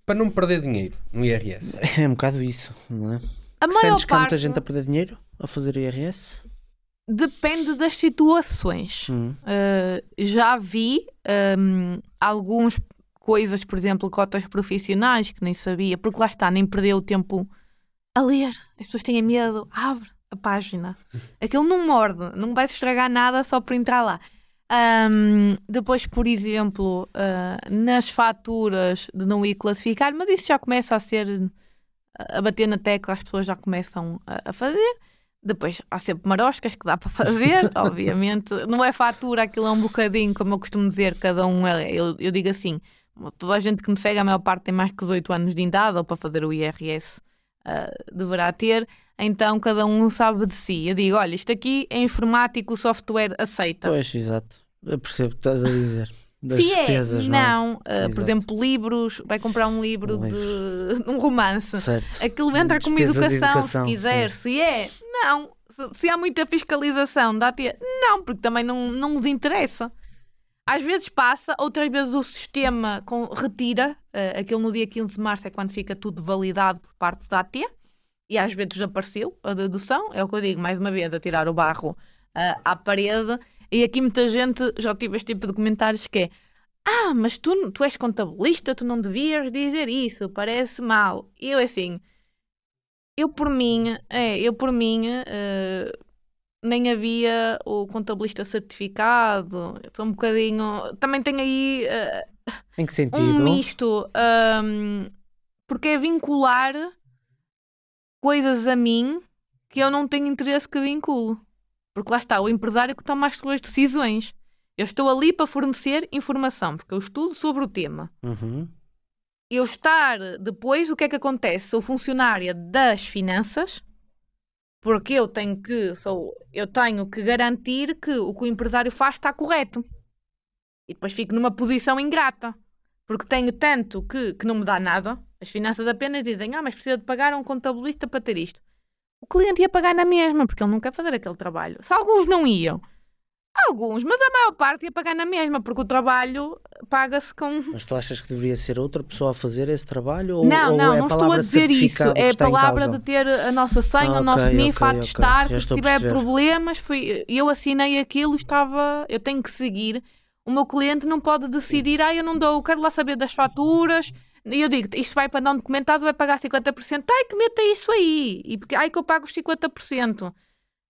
para não perder dinheiro no IRS. É um bocado isso, não é? A maior Sentes parte... que há muita gente a perder dinheiro a fazer IRS? Depende das situações. Uh, já vi um, algumas coisas, por exemplo, cotas profissionais que nem sabia, porque lá está, nem perdeu o tempo a ler. As pessoas têm medo, abre a página. [laughs] Aquilo não morde, não vai estragar nada só por entrar lá. Ahm, depois, por exemplo, ah, nas faturas de não ir classificar, mas isso já começa a ser a bater na tecla, as pessoas já começam a, a fazer. Depois há sempre maroscas que dá para fazer, [laughs] obviamente. Não é fatura, aquilo é um bocadinho, como eu costumo dizer, cada um é. Eu, eu digo assim: toda a gente que me segue, a maior parte tem mais que 18 anos de idade, ou para fazer o IRS ah, deverá ter. Então cada um sabe de si. Eu digo: olha, isto aqui é informático, o software aceita. Pois, exato. Eu percebo o que estás a dizer. Das Se é, despesas, não. não, ah, por exemplo, livros, vai comprar um livro Um de um romance. Certo. Aquilo entra como educação, educação, se quiser. sim. Se é, não. Se, se há muita fiscalização, dá-te. Não, porque também não, não nos interessa. Às vezes passa, outras vezes o sistema com- retira. eh, aquilo no dia 15 de março é quando fica tudo validado por parte da AT. E às vezes desapareceu a dedução. É o que eu digo, mais uma vez, a tirar o barro ah, à parede. E aqui muita gente já tive este tipo de comentários que é ah, mas tu, tu és contabilista, tu não devias dizer isso, parece mal. E eu assim, eu por mim, é, eu por mim, eh, nem havia o contabilista certificado. Estou um bocadinho. Também tenho aí eh, Em que sentido? um misto, ahm, porque é vincular coisas a mim que eu não tenho interesse que vinculo. Porque lá está, o empresário que toma as suas decisões. Eu estou ali para fornecer informação, porque eu estudo sobre o tema. Uhum. Eu estar depois, o que é que acontece? Sou funcionária das finanças, porque eu tenho que, sou, eu tenho que garantir que o que o empresário faz está correto. E depois fico numa posição ingrata, porque tenho tanto que, que não me dá nada. As finanças apenas dizem, ah, mas precisa de pagar a um contabilista para ter isto. O cliente ia pagar na mesma, porque ele não quer fazer aquele trabalho. Se alguns não iam, alguns, mas a maior parte ia pagar na mesma, porque o trabalho paga-se com Mas tu achas que deveria ser outra pessoa a fazer esse trabalho? Ou, não, ou não, é não estou a dizer isso. É a palavra de ter a nossa senha, Ah, o nosso ok, NIF ok, a testar, que se tiver problemas, fui, eu assinei aquilo e estava. Eu tenho que seguir. O meu cliente não pode decidir, ah, eu não dou, quero lá saber das faturas. E eu digo, isto vai para não documentado, vai pagar 50%. Ai, que meta isso aí. E porque, ai, que eu pago os 50%.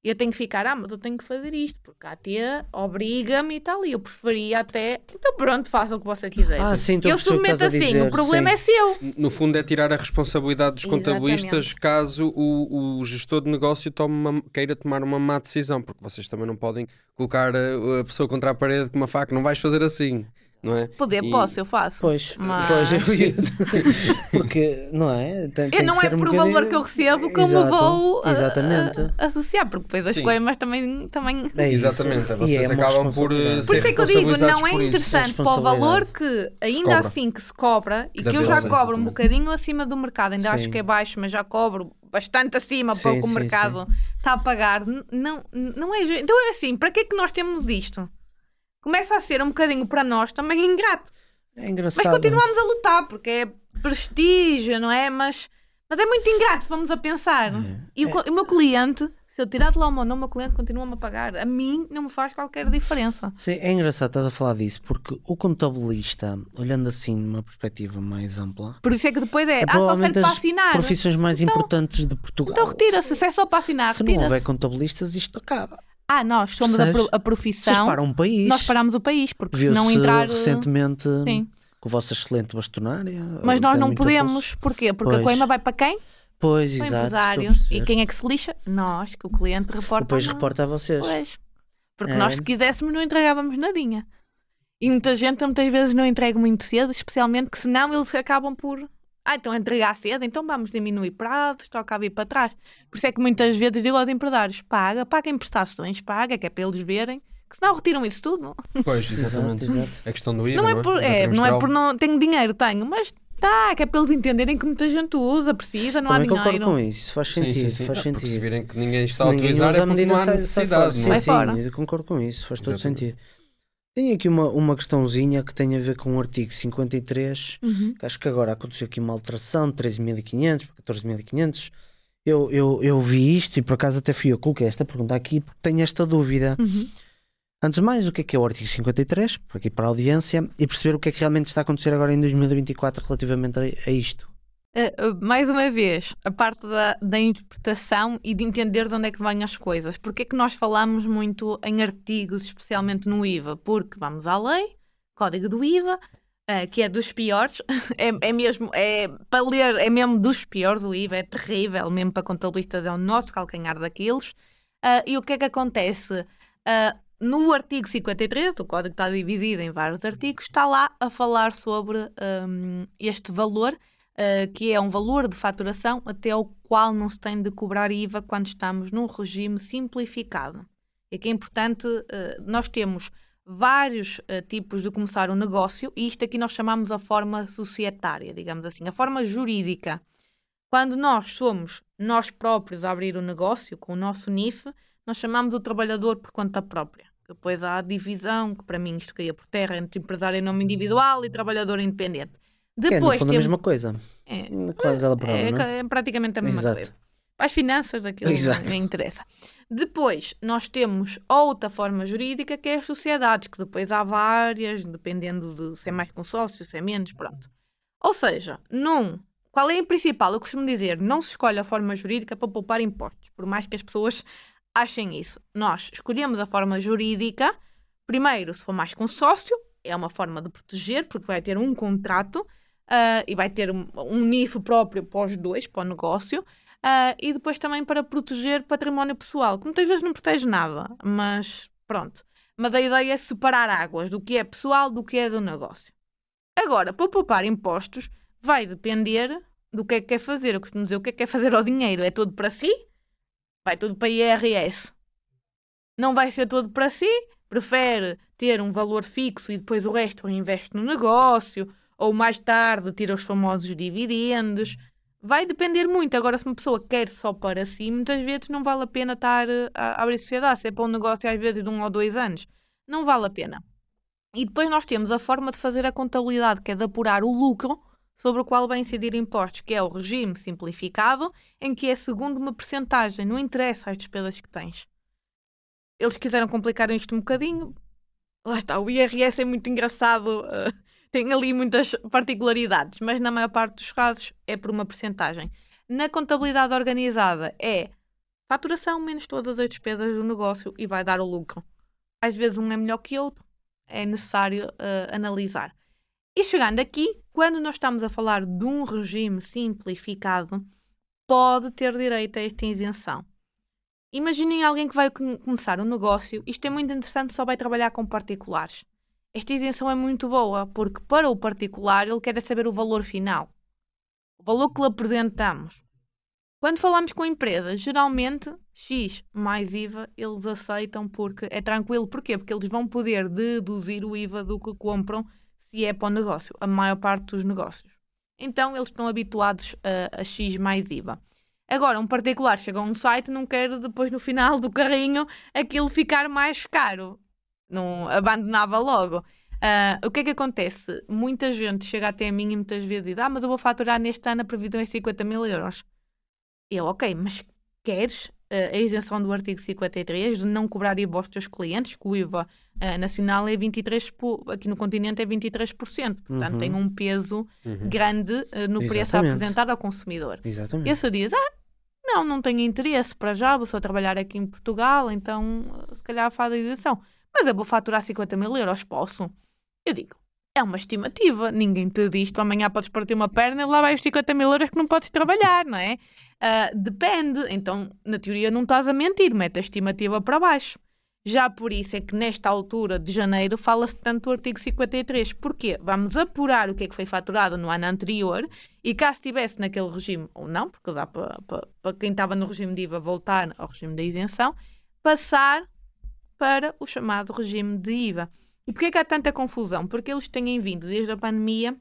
E eu tenho que ficar, ah, mas eu tenho que fazer isto, porque a tia obriga-me e tal. E eu preferia até. Então pronto, faça o que você quiser. Ah, sim, estou a eu submeto assim, dizer, o problema sim. é seu. No fundo, é tirar a responsabilidade dos contabilistas Exatamente. caso o, o gestor de negócio tome uma- queira tomar uma má decisão, porque vocês também não podem colocar a, a pessoa contra a parede com uma faca, não vais fazer assim, não é? Poder, E- posso, eu faço. Pois, Mas- pois eu ia- [laughs] porque não é? Tem, tem Eu não que é ser um por bocadinho- valor que eu recebo que eu me Exato, vou ah, ah, associar, porque depois as Sim. coimas também. também... É. Exatamente, vocês é acabam por eh, responsabilidade. Por ser isso é que eu digo, não é interessante para o valor que ainda assim que se cobra e Da que eu já cobro um bocadinho acima do mercado, ainda acho Sim. que é baixo, mas já cobro bastante acima para o Sim, que o sim, mercado está a pagar. Não, não é. Então é assim, para que é que nós temos isto? Começa a ser um bocadinho para nós também ingrato. É engraçado. Mas continuamos a lutar, porque é prestígio, não é? Mas, mas é muito ingrato se vamos a pensar. E o, co- o meu cliente, se eu tirar de lá o meu nome, o meu cliente continua-me a pagar. A mim não me faz qualquer diferença. Sim, é engraçado estás a falar disso, porque o contabilista, olhando assim numa perspectiva mais ampla, Por isso é que depois é, é ah, só serve para as assinar. profissões mais Então- importantes de Portugal. Então retira-se, se é só para assinar, Se não houver contabilistas, isto acaba. Ah, nós somos a, pro- a Vocês profissão, param um país. nós paramos o país, porque se não entrar. recentemente Sim. com a vossa excelente bastonária. Mas nós não podemos. apoio. Porquê? Porque a Pois. coima vai para quem? Pois, Para exato. estou a empresário. perceber. E quem é que se lixa? Nós, que o cliente reporta. Depois reporta a vocês. Pois. Porque É. nós, se quiséssemos, não entregávamos nadinha. E muita gente, muitas vezes, não entrega muito cedo, especialmente que senão eles acabam por. Ah, então entregar cedo, então vamos diminuir prazos, toca a vir para trás. Por isso é que muitas vezes digo aos empresários: paga, paguem prestações, paga, que é para eles verem, que senão retiram isso tudo. Pois, exatamente. A questão do IVA, Não é por, é, não, é que por não. Tenho dinheiro, tenho, mas tá, que é para eles entenderem que muita gente usa, precisa, não Também há concordo dinheiro. com isso. Faz Sim, sentido. sim, sim. Faz Ah, porque se sentido. virem que ninguém está a utilizar é a porque não há necessidade, não Sim, é? sim, eu concordo com isso, faz todo Exatamente. sentido. Tenho aqui uma, uma questãozinha que tem a ver com o artigo 53, Uhum. que acho que agora aconteceu aqui uma alteração de 13.500 para 14.500. Eu, eu, eu vi isto e por acaso até fui eu que coloquei esta pergunta aqui porque tenho esta dúvida. Uhum. Antes de mais, o que é que é o artigo 53, por aqui para a audiência, e perceber o que é que realmente está a acontecer agora em 2024 relativamente a, a isto. Uh, mais uma vez, a parte da, da, interpretação e de entender de onde é que vêm as coisas. Porque é que nós falamos muito em artigos, especialmente no IVA? Porque vamos à lei, código do IVA, uh, que é dos piores, [laughs] é, é, mesmo, é para ler, é mesmo dos piores, o IVA é terrível, mesmo para contabilistas é o nosso calcanhar daqueles. Uh, e o que é que acontece? no artigo 53, o código está dividido em vários artigos, está lá a falar sobre um, este valor uh, que é um valor de faturação até o qual não se tem de cobrar IVA quando estamos num regime simplificado. E que é importante, uh, nós temos vários uh, tipos de começar um negócio e isto aqui nós chamamos a forma societária, digamos assim, a forma jurídica. Quando nós somos nós próprios a abrir o um negócio com o nosso NIF, nós chamamos o trabalhador por conta própria. Depois há a divisão, que para mim isto caía por terra, entre empresário em nome individual e trabalhador independente. Depois que é, no fundo, a mesma coisa. É, Quase é, não é? é praticamente a mesma Exato. coisa. Para as finanças, aquilo Exato. não interessa. Depois, nós temos outra forma jurídica que é as sociedades, que depois há várias, dependendo de se é mais com sócios, se é menos, pronto. Ou seja, num, qual é a principal? Eu costumo dizer, não se escolhe a forma jurídica para poupar impostos, por mais que as pessoas achem isso. Nós escolhemos a forma jurídica, primeiro, se for mais com sócio, é uma forma de proteger, porque vai ter um contrato, uh, e vai ter um, NIF próprio para os dois, para o negócio, uh, e depois também para proteger património pessoal, que muitas vezes não protege nada, mas pronto. Mas a ideia é separar águas do que é pessoal do que é do negócio. Agora, para poupar impostos, vai depender do que é que quer fazer. Eu costumo dizer o que é que quer fazer ao dinheiro. É tudo para si? Vai tudo para IRS. Não vai ser tudo para si? Prefere ter um valor fixo e depois o resto investe no negócio ou mais tarde tira os famosos dividendos. Vai depender muito. Agora, se uma pessoa quer só para si, muitas vezes não vale a pena estar eh, a abrir sociedade. Se é para um negócio às vezes de um ou dois anos, não vale a pena. E depois nós temos a forma de fazer a contabilidade, que é de apurar o lucro sobre o qual vai incidir impostos, que é o regime simplificado, em que é segundo uma percentagem, não interessa as despesas que tens. Eles quiseram complicar isto um bocadinho. Lá está, o IRS é muito engraçado. Uh, tem ali muitas particularidades, mas na maior parte dos casos é por uma percentagem. Na contabilidade organizada é faturação menos todas as despesas do negócio e vai dar o lucro. Às vezes um é melhor que outro, é necessário uh, analisar. E chegando aqui, quando nós estamos a falar de um regime simplificado, pode ter direito a esta isenção. Imaginem alguém que vai começar um negócio, isto é muito interessante, só vai trabalhar com particulares esta isenção é muito boa, porque para o particular ele quer saber o valor final, o valor que lhe apresentamos. Quando falamos com empresas, geralmente X mais IVA eles aceitam porque é tranquilo. Porquê? Porque eles vão poder deduzir o IVA do que compram se é para o negócio, a maior parte dos negócios. Então eles estão habituados a, a X mais IVA. Agora, um particular chega a um site e não quer depois no final do carrinho aquilo ficar mais caro não abandonava logo. Uh, o que é que acontece? Muita gente chega até a mim e muitas vezes diz: Ah, mas eu vou faturar neste ano a previsão é 50 mil euros. Eu, ok, mas queres uh, a isenção do artigo 53 de não cobrar impostos aos clientes, que o IVA uh, nacional é 23%, aqui no continente é 23%, portanto uhum. tem um peso uhum. grande no Exatamente. preço a apresentar ao consumidor. Exatamente. Eu só diz: Ah, não, não tenho interesse para já, vou só trabalhar aqui em Portugal, então se calhar faz a isenção mas eu vou faturar 50 mil euros, posso? Eu digo, é uma estimativa, ninguém te diz que amanhã podes partir uma perna e lá vai os 50 mil euros que não podes trabalhar, não é? Uh, depende, então na teoria não estás a mentir, mete a estimativa para baixo. Já por isso é que nesta altura de janeiro fala-se tanto do artigo 53. Porquê? Vamos apurar o que é que foi faturado no ano anterior e caso estivesse naquele regime, ou não, porque dá para, para, para quem estava no regime de IVA voltar ao regime da isenção, passar para o chamado regime de IVA. E porquê que há tanta confusão? Porque eles têm vindo desde a pandemia,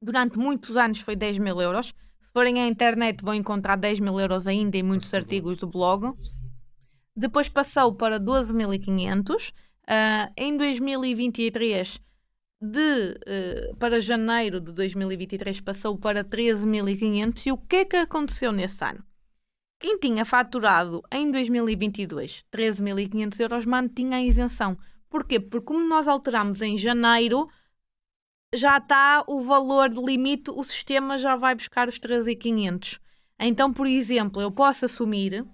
durante muitos anos foi 10 mil euros. Se forem à internet vão encontrar 10 mil euros ainda em muitos artigos do blog. Depois passou para 12.500. Uh, ah, em 2023, de, uh, para janeiro de 2023, passou para 13.500. E o que é que aconteceu nesse ano? Quem tinha faturado em 2022 13.500 euros mantinha a isenção. Porquê? Porque como nós alteramos em janeiro, já está o valor de limite, o sistema já vai buscar os 13,500. Então, por exemplo, eu posso assumir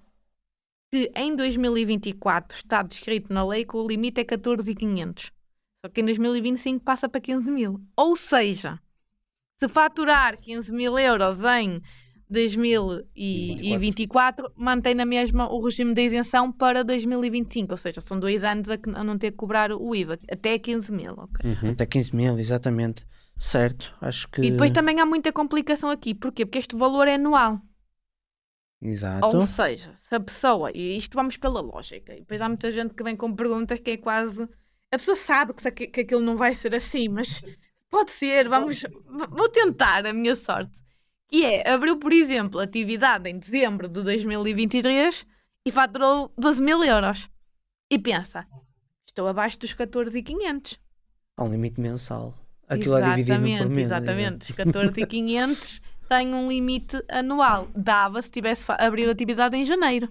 que em 2024 está descrito na lei que o limite é 14,500. Só que em 2025 passa para 15 mil. Ou seja, se faturar 15 mil euros em 2024, mantém na mesma o regime de isenção para 2025. Ou seja, são dois anos a, a não ter que cobrar o IVA, até 15 mil. Okay? Uhum. Até 15 mil, exatamente. Certo, acho que. E depois também há muita complicação aqui. Porquê? Porque este valor é anual. Exato. Ou seja, se a pessoa, e isto vamos pela lógica, e depois há muita gente que vem com perguntas que é quase. A pessoa sabe que, que aquilo não vai ser assim, mas pode ser, vamos. Vou tentar a minha sorte. Que é, abriu, por exemplo, atividade em dezembro de 2023 e faturou 12 mil euros. E pensa, estou abaixo dos 14,500. Há um limite mensal. Aquilo é dividido por mês. Exatamente, os 14,500 tem um limite anual. Dava se tivesse abrido atividade em janeiro.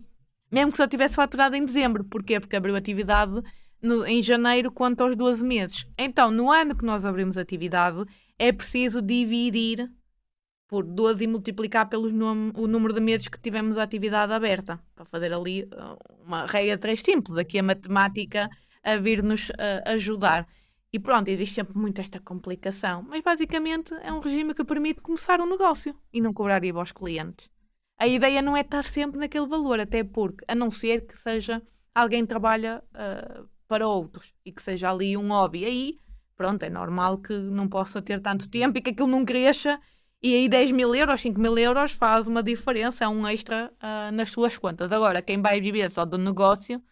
Mesmo que só tivesse faturado em dezembro. Porquê? Porque abriu atividade no, em janeiro quanto aos 12 meses. Então, no ano que nós abrimos atividade, é preciso dividir por 12 e multiplicar pelo o número de meses que tivemos a atividade aberta. Para fazer ali uh, uma regra três simples. Aqui a matemática a vir-nos uh, ajudar. E pronto, existe sempre muito esta complicação. Mas basicamente é um regime que permite começar um negócio e não cobrar IVA aos clientes. A ideia não é estar sempre naquele valor, até porque, a não ser que seja alguém que trabalha uh, para outros e que seja ali um hobby. Aí, pronto, é normal que não possa ter tanto tempo e que aquilo não cresça. E aí 10 mil euros, 5 mil euros faz uma diferença, é um extra uh, nas suas contas. Agora, quem vai viver só do negócio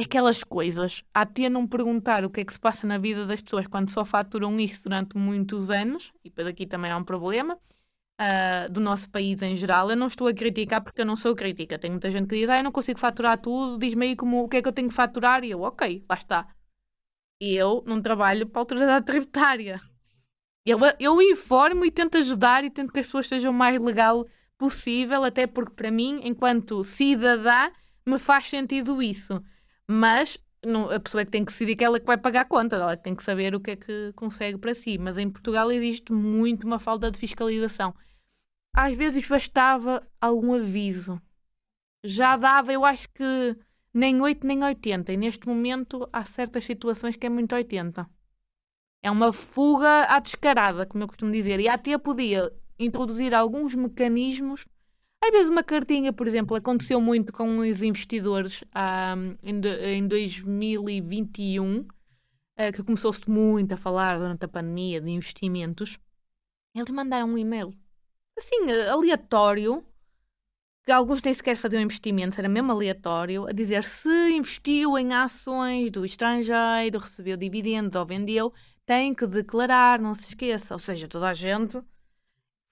aquelas coisas, até não perguntar o que é que se passa na vida das pessoas quando só faturam isso durante muitos anos, e depois aqui também há um problema, uh, do nosso país em geral. Eu não estou a criticar porque eu não sou crítica. Tem muita gente que diz, ah, eu não consigo faturar tudo, diz-me aí como, o que é que eu tenho que faturar, e eu, ok, lá está. E eu não trabalho para a autoridade tributária. Eu, eu informo e tento ajudar e tento que as pessoas sejam o mais legal possível, até porque para mim, enquanto cidadã, me faz sentido isso mas não, a pessoa é que tem que decidir que ela é que vai pagar a conta, ela tem que saber o que é que consegue para si. Mas em Portugal existe muito uma falta de fiscalização. Às vezes bastava algum aviso. Já dava, eu acho que nem 8 nem 80. E neste momento há certas situações que é muito 80. É uma fuga à descarada, como eu costumo dizer. E até podia introduzir alguns mecanismos às vezes uma cartinha, por exemplo, aconteceu muito com os investidores um, em, em 2021, uh, eh, que começou-se muito a falar durante a pandemia de investimentos. Eles mandaram um e-mail, assim, aleatório, que alguns nem sequer faziam investimentos, era mesmo aleatório, a dizer se investiu em ações do estrangeiro, recebeu dividendos ou vendeu, tem que declarar, não se esqueça. Ou seja, toda a gente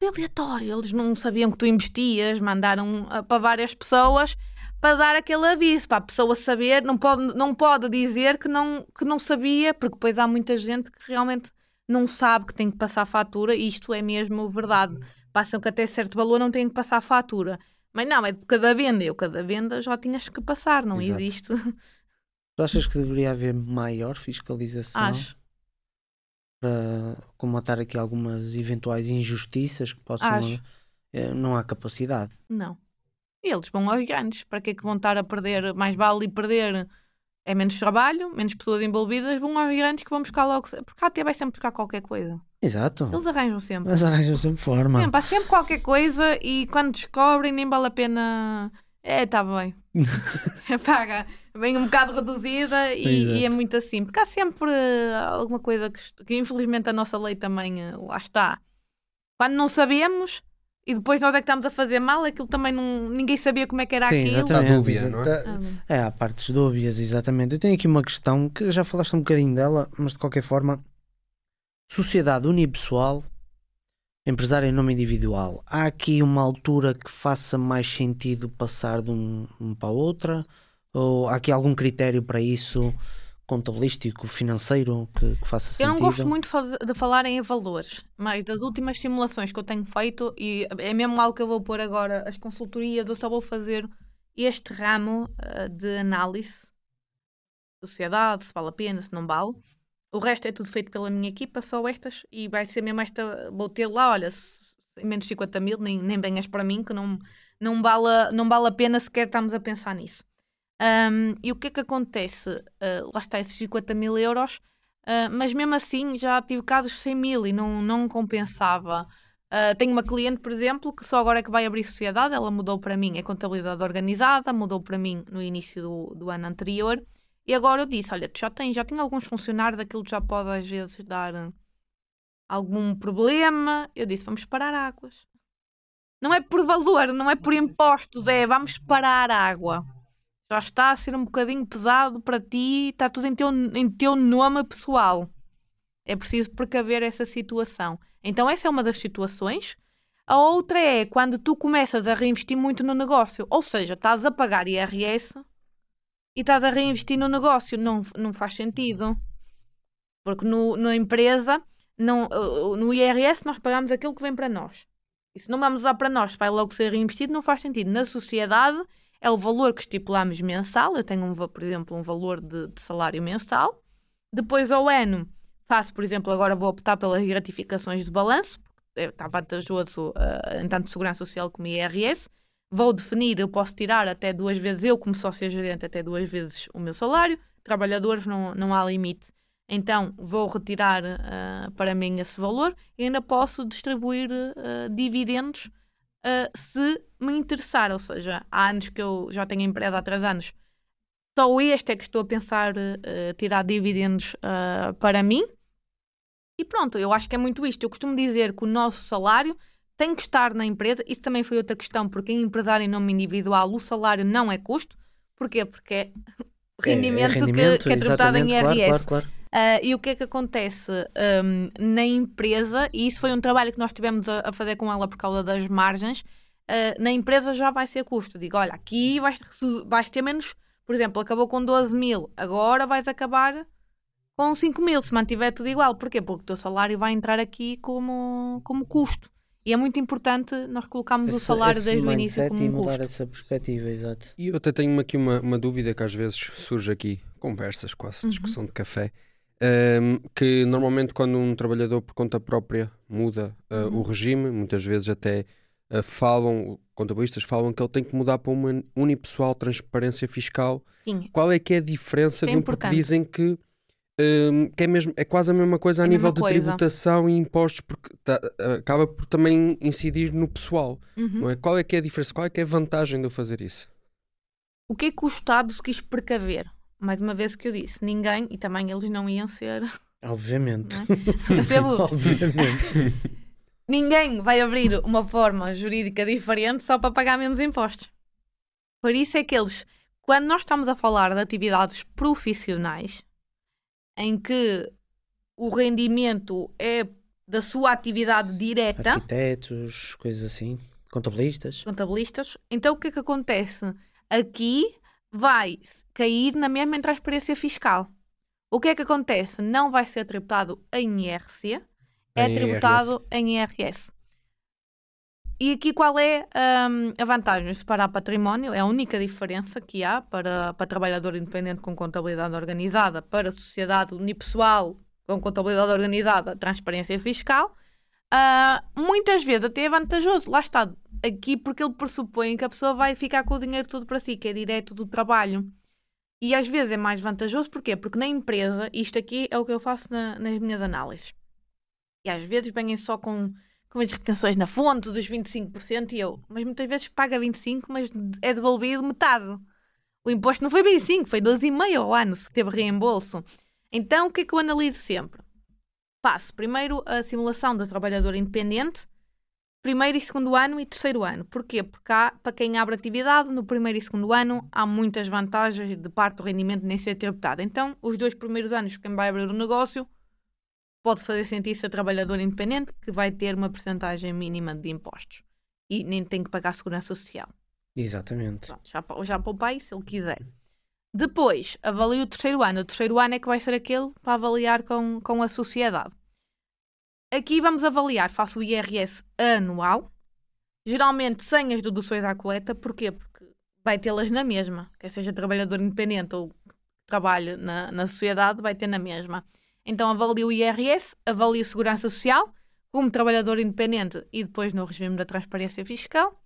aleatório. Eles não sabiam que tu investias, mandaram ah, para várias pessoas para dar aquele aviso, para a pessoa saber, não pode, não pode dizer que não, que não sabia, porque depois há muita gente que realmente não sabe que tem que passar fatura, e isto é mesmo verdade. Passam que até certo valor não têm que passar fatura. Mas não, é de cada venda. Eu, cada venda já tinhas que passar, não Exato. existe. [laughs] Tu achas que deveria haver maior fiscalização? Acho para comatar aqui algumas eventuais injustiças que possam. Acho. Eh, não há capacidade. Não. Eles vão aos grandes. Para que é que vão estar a perder? Mais vale perder. É menos trabalho, menos pessoas envolvidas, vão aos grandes que vão buscar logo. Porque até vai sempre buscar qualquer coisa. Exato. Eles arranjam sempre. Eles arranjam sempre forma. Sempre, há sempre qualquer coisa e quando descobrem nem vale a pena. É, está bem. [laughs] Paga vem um bocado reduzida e, e, é muito assim. Porque há sempre alguma coisa que, que, infelizmente a nossa lei também eh, lá está. Quando não sabemos e depois nós é que estamos a fazer mal, aquilo também não, ninguém sabia como é que era Sim, aquilo. Exatamente. Há dúvida, não é? É, há partes dúbias, exatamente. Eu tenho aqui uma questão que já falaste um bocadinho dela, mas de qualquer forma, sociedade unipessoal, empresário em nome individual. Há aqui uma altura que faça mais sentido passar de um, um para a outra? Ou há aqui algum critério para isso? contabilístico, financeiro, que, que, faça sentido? Eu não gosto muito de falar em valores, mas das últimas simulações que eu tenho feito, e é mesmo algo que eu vou pôr agora, as consultorias, eu só vou fazer este ramo uh, de análise, sociedade, se vale a pena, se não vale. O resto é tudo feito pela minha equipa, só estas, e vai ser mesmo esta, vou ter lá, olha, menos 50 mil, nem, nem venhas para mim, que não, não, vale, não vale a pena sequer estarmos a pensar nisso. Um, e o que é que acontece? Uh, lá está esses 50 mil euros, uh, mas mesmo assim já tive casos de 100 mil e não, não compensava. Uh, tenho uma cliente, por exemplo, que só agora é que vai abrir sociedade, ela mudou para mim, é contabilidade organizada, mudou para mim no início do, do ano anterior, e agora eu disse, olha, tu já tens, já tem alguns funcionários, daquilo já pode às vezes dar algum problema. Eu disse, vamos parar águas. Não é por valor, não é por impostos, é vamos parar água. Já está a ser um bocadinho pesado para ti, está tudo em teu, em teu nome pessoal. É preciso precaver essa situação. Então, essa é uma das situações. A outra é quando tu começas a reinvestir muito no negócio, ou seja, estás a pagar IRS e estás a reinvestir no negócio. Não, não faz sentido. Porque no, na empresa, não, no IRS, nós pagamos aquilo que vem para nós. E se não vamos usar para nós, vai logo ser reinvestido, não faz sentido. Na sociedade, é o valor que estipulamos mensal. Eu tenho, um, por exemplo, um valor de, de salário mensal. Depois, ao ano, Faço, por exemplo, agora vou optar pelas gratificações de balanço, porque está vantajoso uh, em tanto Segurança Social como IRS. Vou definir, eu posso tirar até duas vezes, eu como sócio gerente, até duas vezes o meu salário. Trabalhadores não, não há limite. Então vou retirar uh, para mim esse valor e ainda posso distribuir uh, dividendos uh, se me interessar. Ou seja, há anos que eu já tenho empresa há três anos, só este é que estou a pensar tirar dividendos para mim. E pronto, eu acho que é muito isto. Eu costumo dizer que o nosso salário tem que estar na empresa. Isso também foi outra questão, porque em empresário em nome individual o salário não é custo. Porquê? Porque é rendimento, é, é rendimento que, que, é tributado em IRS. Claro, claro, claro. Uh, e o que é que acontece um, na empresa, e isso foi um trabalho que nós tivemos a, a fazer com ela por causa das margens, uh, na empresa já vai ser custo. Digo, olha, aqui vais, vais ter menos, por exemplo, acabou com 12 mil, agora vais acabar com 5 mil, se mantiver tudo igual. Porquê? Porque o teu salário vai entrar aqui como, como custo. E é muito importante nós colocarmos esse, o salário desde o início como um e mudar custo. essa perspectiva, exato. E eu até tenho aqui uma, uma dúvida que às vezes surge aqui, conversas, quase uhum. discussão de café, um, ehm, que normalmente quando um trabalhador por conta própria muda uh, uhum. o regime, muitas vezes até uh, falam, contabilistas falam que ele tem que mudar para uma unipessoal transparência fiscal. Sim. Qual é que é a diferença é de um porque dizem que um, que é, mesmo, é quase a mesma coisa a, a nível de coisa. tributação e impostos, porque tá, acaba por também incidir no pessoal. Uhum. Não é? Qual é que é a diferença? Qual é que é a vantagem de eu fazer isso? O que é que o Estado se quis precaver? Mais uma vez o que eu disse, ninguém, e também eles não iam ser. [laughs] Obviamente. É? ser Obviamente. [laughs] ninguém vai abrir uma forma jurídica diferente só para pagar menos impostos. Por isso é que eles, quando nós estamos a falar de atividades profissionais, em que o rendimento é da sua atividade direta. Arquitetos, coisas assim, contabilistas. Contabilistas. Então o que é que acontece? Aqui vai cair na mesma transparência fiscal. O que é que acontece? Não vai ser tributado em IRC, é em tributado IRS. em IRS. E aqui qual é um, a vantagem? Separar património é a única diferença que há para, para trabalhador independente com contabilidade organizada, para sociedade unipessoal com contabilidade organizada, transparência fiscal. Uh, muitas vezes até é vantajoso, lá está, aqui porque ele pressupõe que a pessoa vai ficar com o dinheiro todo para si, que é direto do trabalho. E às vezes é mais vantajoso, porquê? Porque na empresa, isto aqui é o que eu faço na, nas minhas análises. E às vezes vêm só com com as retenções na fonte dos 25% e eu, mas muitas vezes paga 25%, mas é devolvido metade. O imposto não foi 25%, foi 12,5% ao ano, se teve reembolso. Então, o que é que eu analiso sempre? Faço primeiro a simulação da trabalhadora independente, primeiro e segundo ano e terceiro ano. Porquê? Porque há, para quem abre atividade, no primeiro e segundo ano, há muitas vantagens de parte do rendimento nem ser tributado. Então, os dois primeiros anos, quem vai abrir o negócio, pode fazer sentir ser trabalhador independente que vai ter uma porcentagem mínima de impostos e nem tem que pagar segurança social. Exatamente. Pronto, já, já poupei se ele quiser. Depois, avalie o terceiro ano. O terceiro ano é que vai ser aquele para avaliar com, com a sociedade. Aqui vamos avaliar, faço o IRS anual, geralmente sem as deduções à coleta. Porquê? Porque vai tê-las na mesma. Quer seja trabalhador independente ou trabalho na, na sociedade, vai ter na mesma. Então avalio o IRS, avalio Segurança Social, como trabalhador independente e depois no regime da transparência fiscal,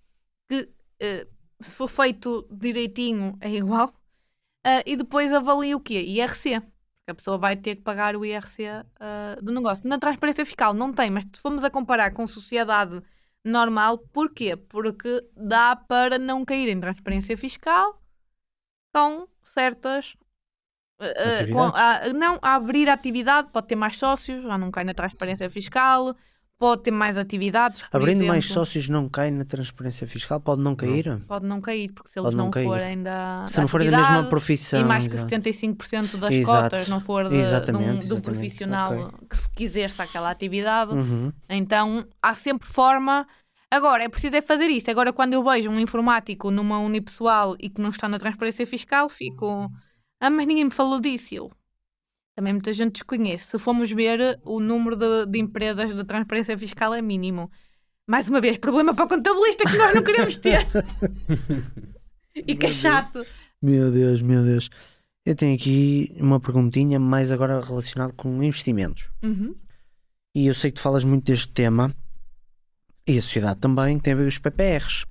que eh, se for feito direitinho é [laughs] igual, uh, e depois avalio o quê? IRC. Porque a pessoa vai ter que pagar o IRC uh, do negócio. Na transparência fiscal não tem, mas se formos a comparar com sociedade normal, porquê? Porque dá para não cair em transparência fiscal com certas Uh, com, a, não, a abrir a atividade, pode ter mais sócios, já não cai na transparência fiscal, pode ter mais atividades. Abrindo exemplo. mais sócios não cai na transparência fiscal? Pode não cair? Não. Pode não cair, porque se eles não, não forem da. Se não forem da mesma profissão. E mais que exato. 75% das exato. cotas não for de, exatamente, de, um, profissional okay. que quisesse aquela atividade, uhum. então há sempre forma. Agora, é preciso é fazer isso. Agora, quando eu vejo um informático numa unipessoal e que não está na transparência fiscal, fico. Ah, mas ninguém me falou disso. Eu, também muita gente desconhece. Se formos ver, o número de, de empresas de transparência fiscal é mínimo. Mais uma vez, problema para o contabilista que nós não queremos ter. e que é chato. Meu Deus, meu Deus. Eu tenho aqui uma perguntinha, mais agora relacionada com investimentos. Uhum. E eu sei que tu falas muito deste tema, e a sociedade também, tem a ver com os PPRs.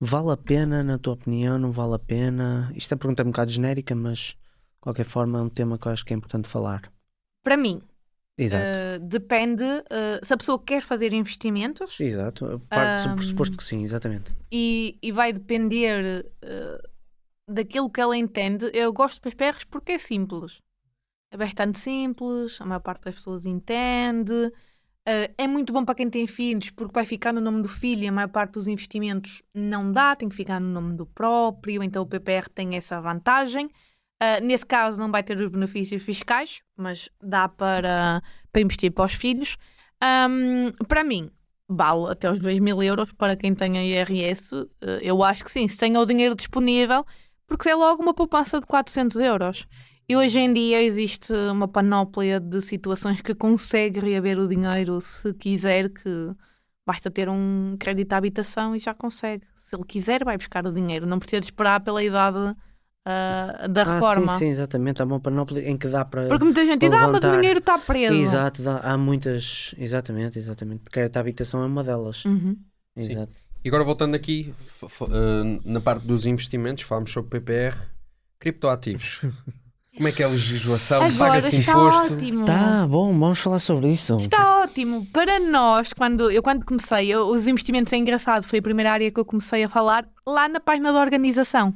Vale a pena, na tua opinião, não vale a pena? Isto é uma pergunta um bocado genérica, mas de qualquer forma, é um tema que eu acho que é importante falar. Para mim, Uh, depende uh, se a pessoa quer fazer investimentos. Exato, parte um, do pressuposto que sim, exatamente. E, e vai depender uh, daquilo que ela entende. Eu gosto de PPRs porque é simples. É bastante simples, a maior parte das pessoas entende. É muito bom para quem tem filhos porque vai ficar no nome do filho e a maior parte dos investimentos não dá, tem que ficar no nome do próprio, então o PPR tem essa vantagem. Uh, nesse caso, não vai ter os benefícios fiscais, mas dá para, para investir para os filhos. Um, para mim, vale até os 2 mil euros para quem tenha IRS. Uh, ah, eu acho que sim, se tenha o dinheiro disponível, porque é logo uma poupança de 400 euros. E hoje em dia existe uma panóplia de situações que consegue reaver o dinheiro se quiser, que basta ter um crédito à habitação e já consegue. Se ele quiser, vai buscar o dinheiro. Não precisa de esperar pela idade uh, da ah, reforma. Sim, sim, exatamente. Há uma panóplia em que dá para. Porque muita gente diz, ah, mas o dinheiro está preso. Exato, dá, há muitas. Exatamente, exatamente. Crédito à habitação é uma delas. Uhum. Exato. E agora voltando aqui uh, na parte dos investimentos, falamos sobre PPR, criptoativos. [laughs] Como é que é a legislação? Paga-se imposto? Ótimo. Tá bom, vamos falar sobre isso. Está ótimo. Para nós, quando eu quando comecei, eu, os investimentos é engraçado, foi a primeira área que eu comecei a falar lá na página da organização.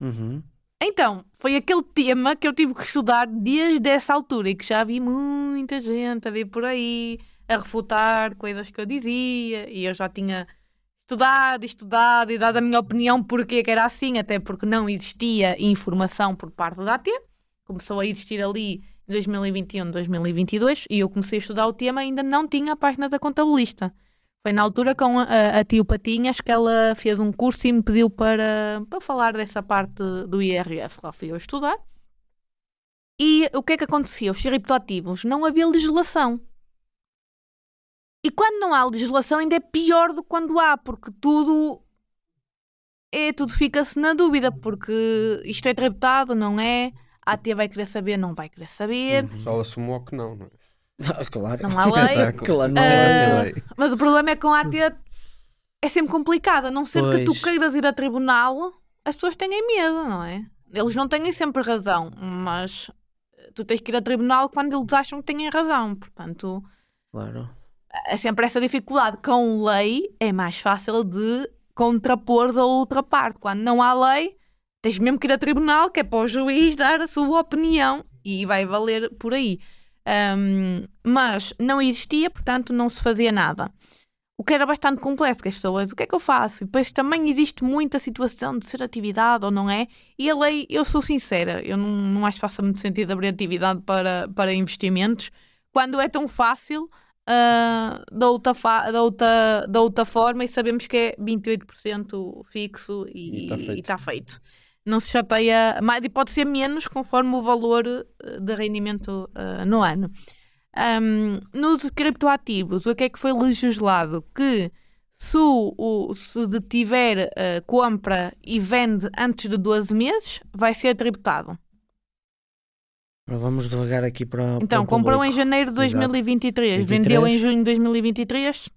Uhum. Então, foi aquele tema que eu tive que estudar desde essa altura e que já vi muita gente a vir por aí a refutar coisas que eu dizia e eu já tinha estudado, estudado e dado a minha opinião porque que era assim, até porque não existia informação por parte da AT. Começou a existir ali em 2021, 2022 e eu comecei a estudar o tema ainda não tinha a página da contabilista. Foi na altura com a, a tio Patinhas que ela fez um curso e me pediu para, para falar dessa parte do IRS. Lá fui eu estudar. E o que é que acontecia? Os criptoativos não havia legislação. E quando não há legislação ainda é pior do que quando há, porque tudo é, tudo fica-se na dúvida, porque isto é tributado, não é? A AT vai querer saber, não vai querer saber. O pessoal assumiu que não, não é? claro. Não há lei. [laughs] claro, não há lei. Mas o problema é que com a AT é sempre complicado. A não ser pois. que tu queiras ir a tribunal, as pessoas têm medo, não é? Eles não têm sempre razão, mas tu tens que ir a tribunal quando eles acham que têm razão. Portanto, claro. É sempre essa dificuldade. Com lei é mais fácil de contrapor a outra parte. Quando não há lei, tens mesmo que ir a tribunal, que é para o juiz dar a sua opinião e vai valer por aí. Um, mas não existia, portanto não se fazia nada. O que era bastante complexo, porque as pessoas, o que é que eu faço? E depois também existe muita situação de ser atividade ou não é. E a lei, eu sou sincera, eu não, não acho que faça muito sentido abrir atividade para, para investimentos quando é tão fácil uh, da, outra da, outra, da outra forma e sabemos que é 28% fixo e está feito. Tá feito não se chateia mais e pode ser menos conforme o valor eh, de rendimento uh, no ano. Um, nos criptoativos, o que é que foi legislado? Que se, o, se detiver uh, compra e vende antes de 12 meses, vai ser tributado. Vamos devagar aqui para. Então, para comprou em janeiro de 2023, 23. vendeu em junho de 2023,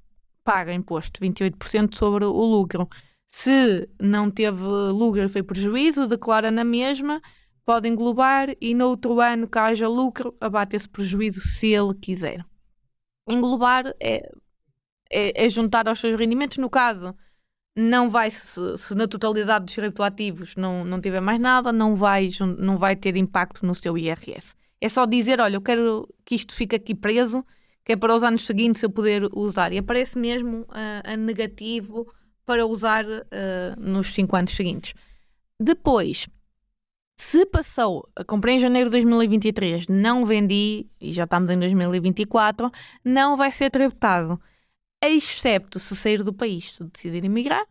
paga imposto, 28% sobre o lucro. Se não teve lucro e foi prejuízo, declara na mesma, pode englobar e no outro ano que haja lucro, abate esse prejuízo se ele quiser. Englobar é, é, é juntar aos seus rendimentos, no caso, não vai, se, se na totalidade dos criptoativos não, não tiver mais nada, não vai, não vai ter impacto no seu IRS. É só dizer, olha, eu quero que isto fique aqui preso, que é para os anos seguintes eu poder usar. E aparece mesmo ah, a negativo para usar ah, nos 5 anos seguintes. Depois, se passou, comprei em janeiro de 2023, não vendi, e já estamos em 2024, não vai ser tributado excepto se sair do país, se decidir emigrar,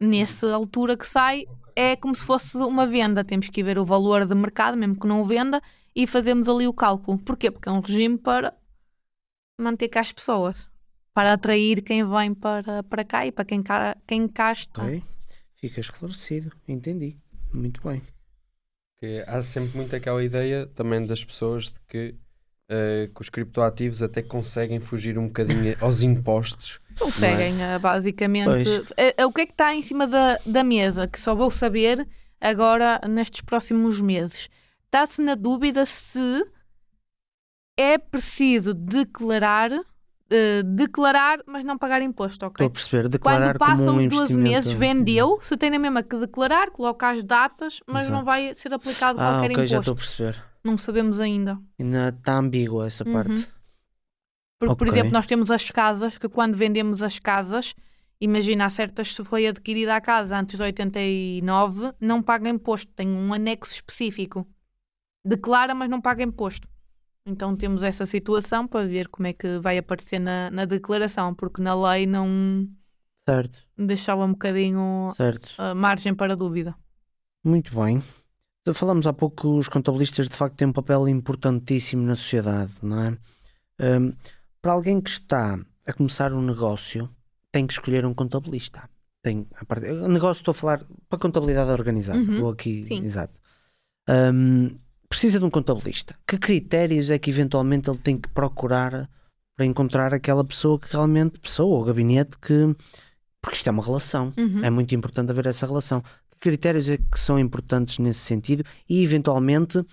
nessa altura que sai, é como se fosse uma venda. Temos que ver o valor de mercado, mesmo que não o venda, e fazemos ali o cálculo. Porquê? Porque é um regime para manter cá as pessoas, para atrair quem vem para, para cá e para quem cá, quem cá está. Ok. Fica esclarecido. Entendi. Muito bem. Que há sempre muito aquela ideia também das pessoas de que, eh, que os criptoativos até conseguem fugir um bocadinho [laughs] aos impostos. Conseguem, eh, basicamente. Eh, o que é que está em cima da, da mesa? Que só vou saber agora nestes próximos meses. Está-se na dúvida se é preciso declarar, eh, declarar, mas não pagar imposto, ok? Estou a perceber. Declarar Quando passam como um os 12 meses, investimento- vendeu, se tem a mesma que declarar, coloca as datas, mas não Exato. vai ser aplicado Ah, qualquer ok, já estou imposto. a perceber. Não sabemos ainda. Ainda está ambígua essa Uhum. parte. Porque, por Ok. exemplo, nós temos as casas, que quando vendemos as casas, imagina há certas, se foi adquirida a casa antes de 89, não paga imposto, tem um anexo específico. Declara, mas não paga imposto. Então temos essa situação para ver como é que vai aparecer na, na declaração, porque na lei não Certo, deixava um bocadinho certo. a margem para dúvida. Muito bem. Falamos há pouco que os contabilistas de facto têm um papel importantíssimo na sociedade, não é? Hum, para alguém que está a começar um negócio, tem que escolher um contabilista. Tem, a parte, o negócio estou a falar para contabilidade organizada. Uhum, Vou aqui, sim. exato. Hum, precisa de um contabilista. Que critérios é que eventualmente ele tem que procurar para encontrar aquela pessoa que realmente, pessoa ou gabinete que. Porque isto é uma relação. Uhum. É muito importante haver essa relação. Critérios é que são importantes nesse sentido e, eventualmente, o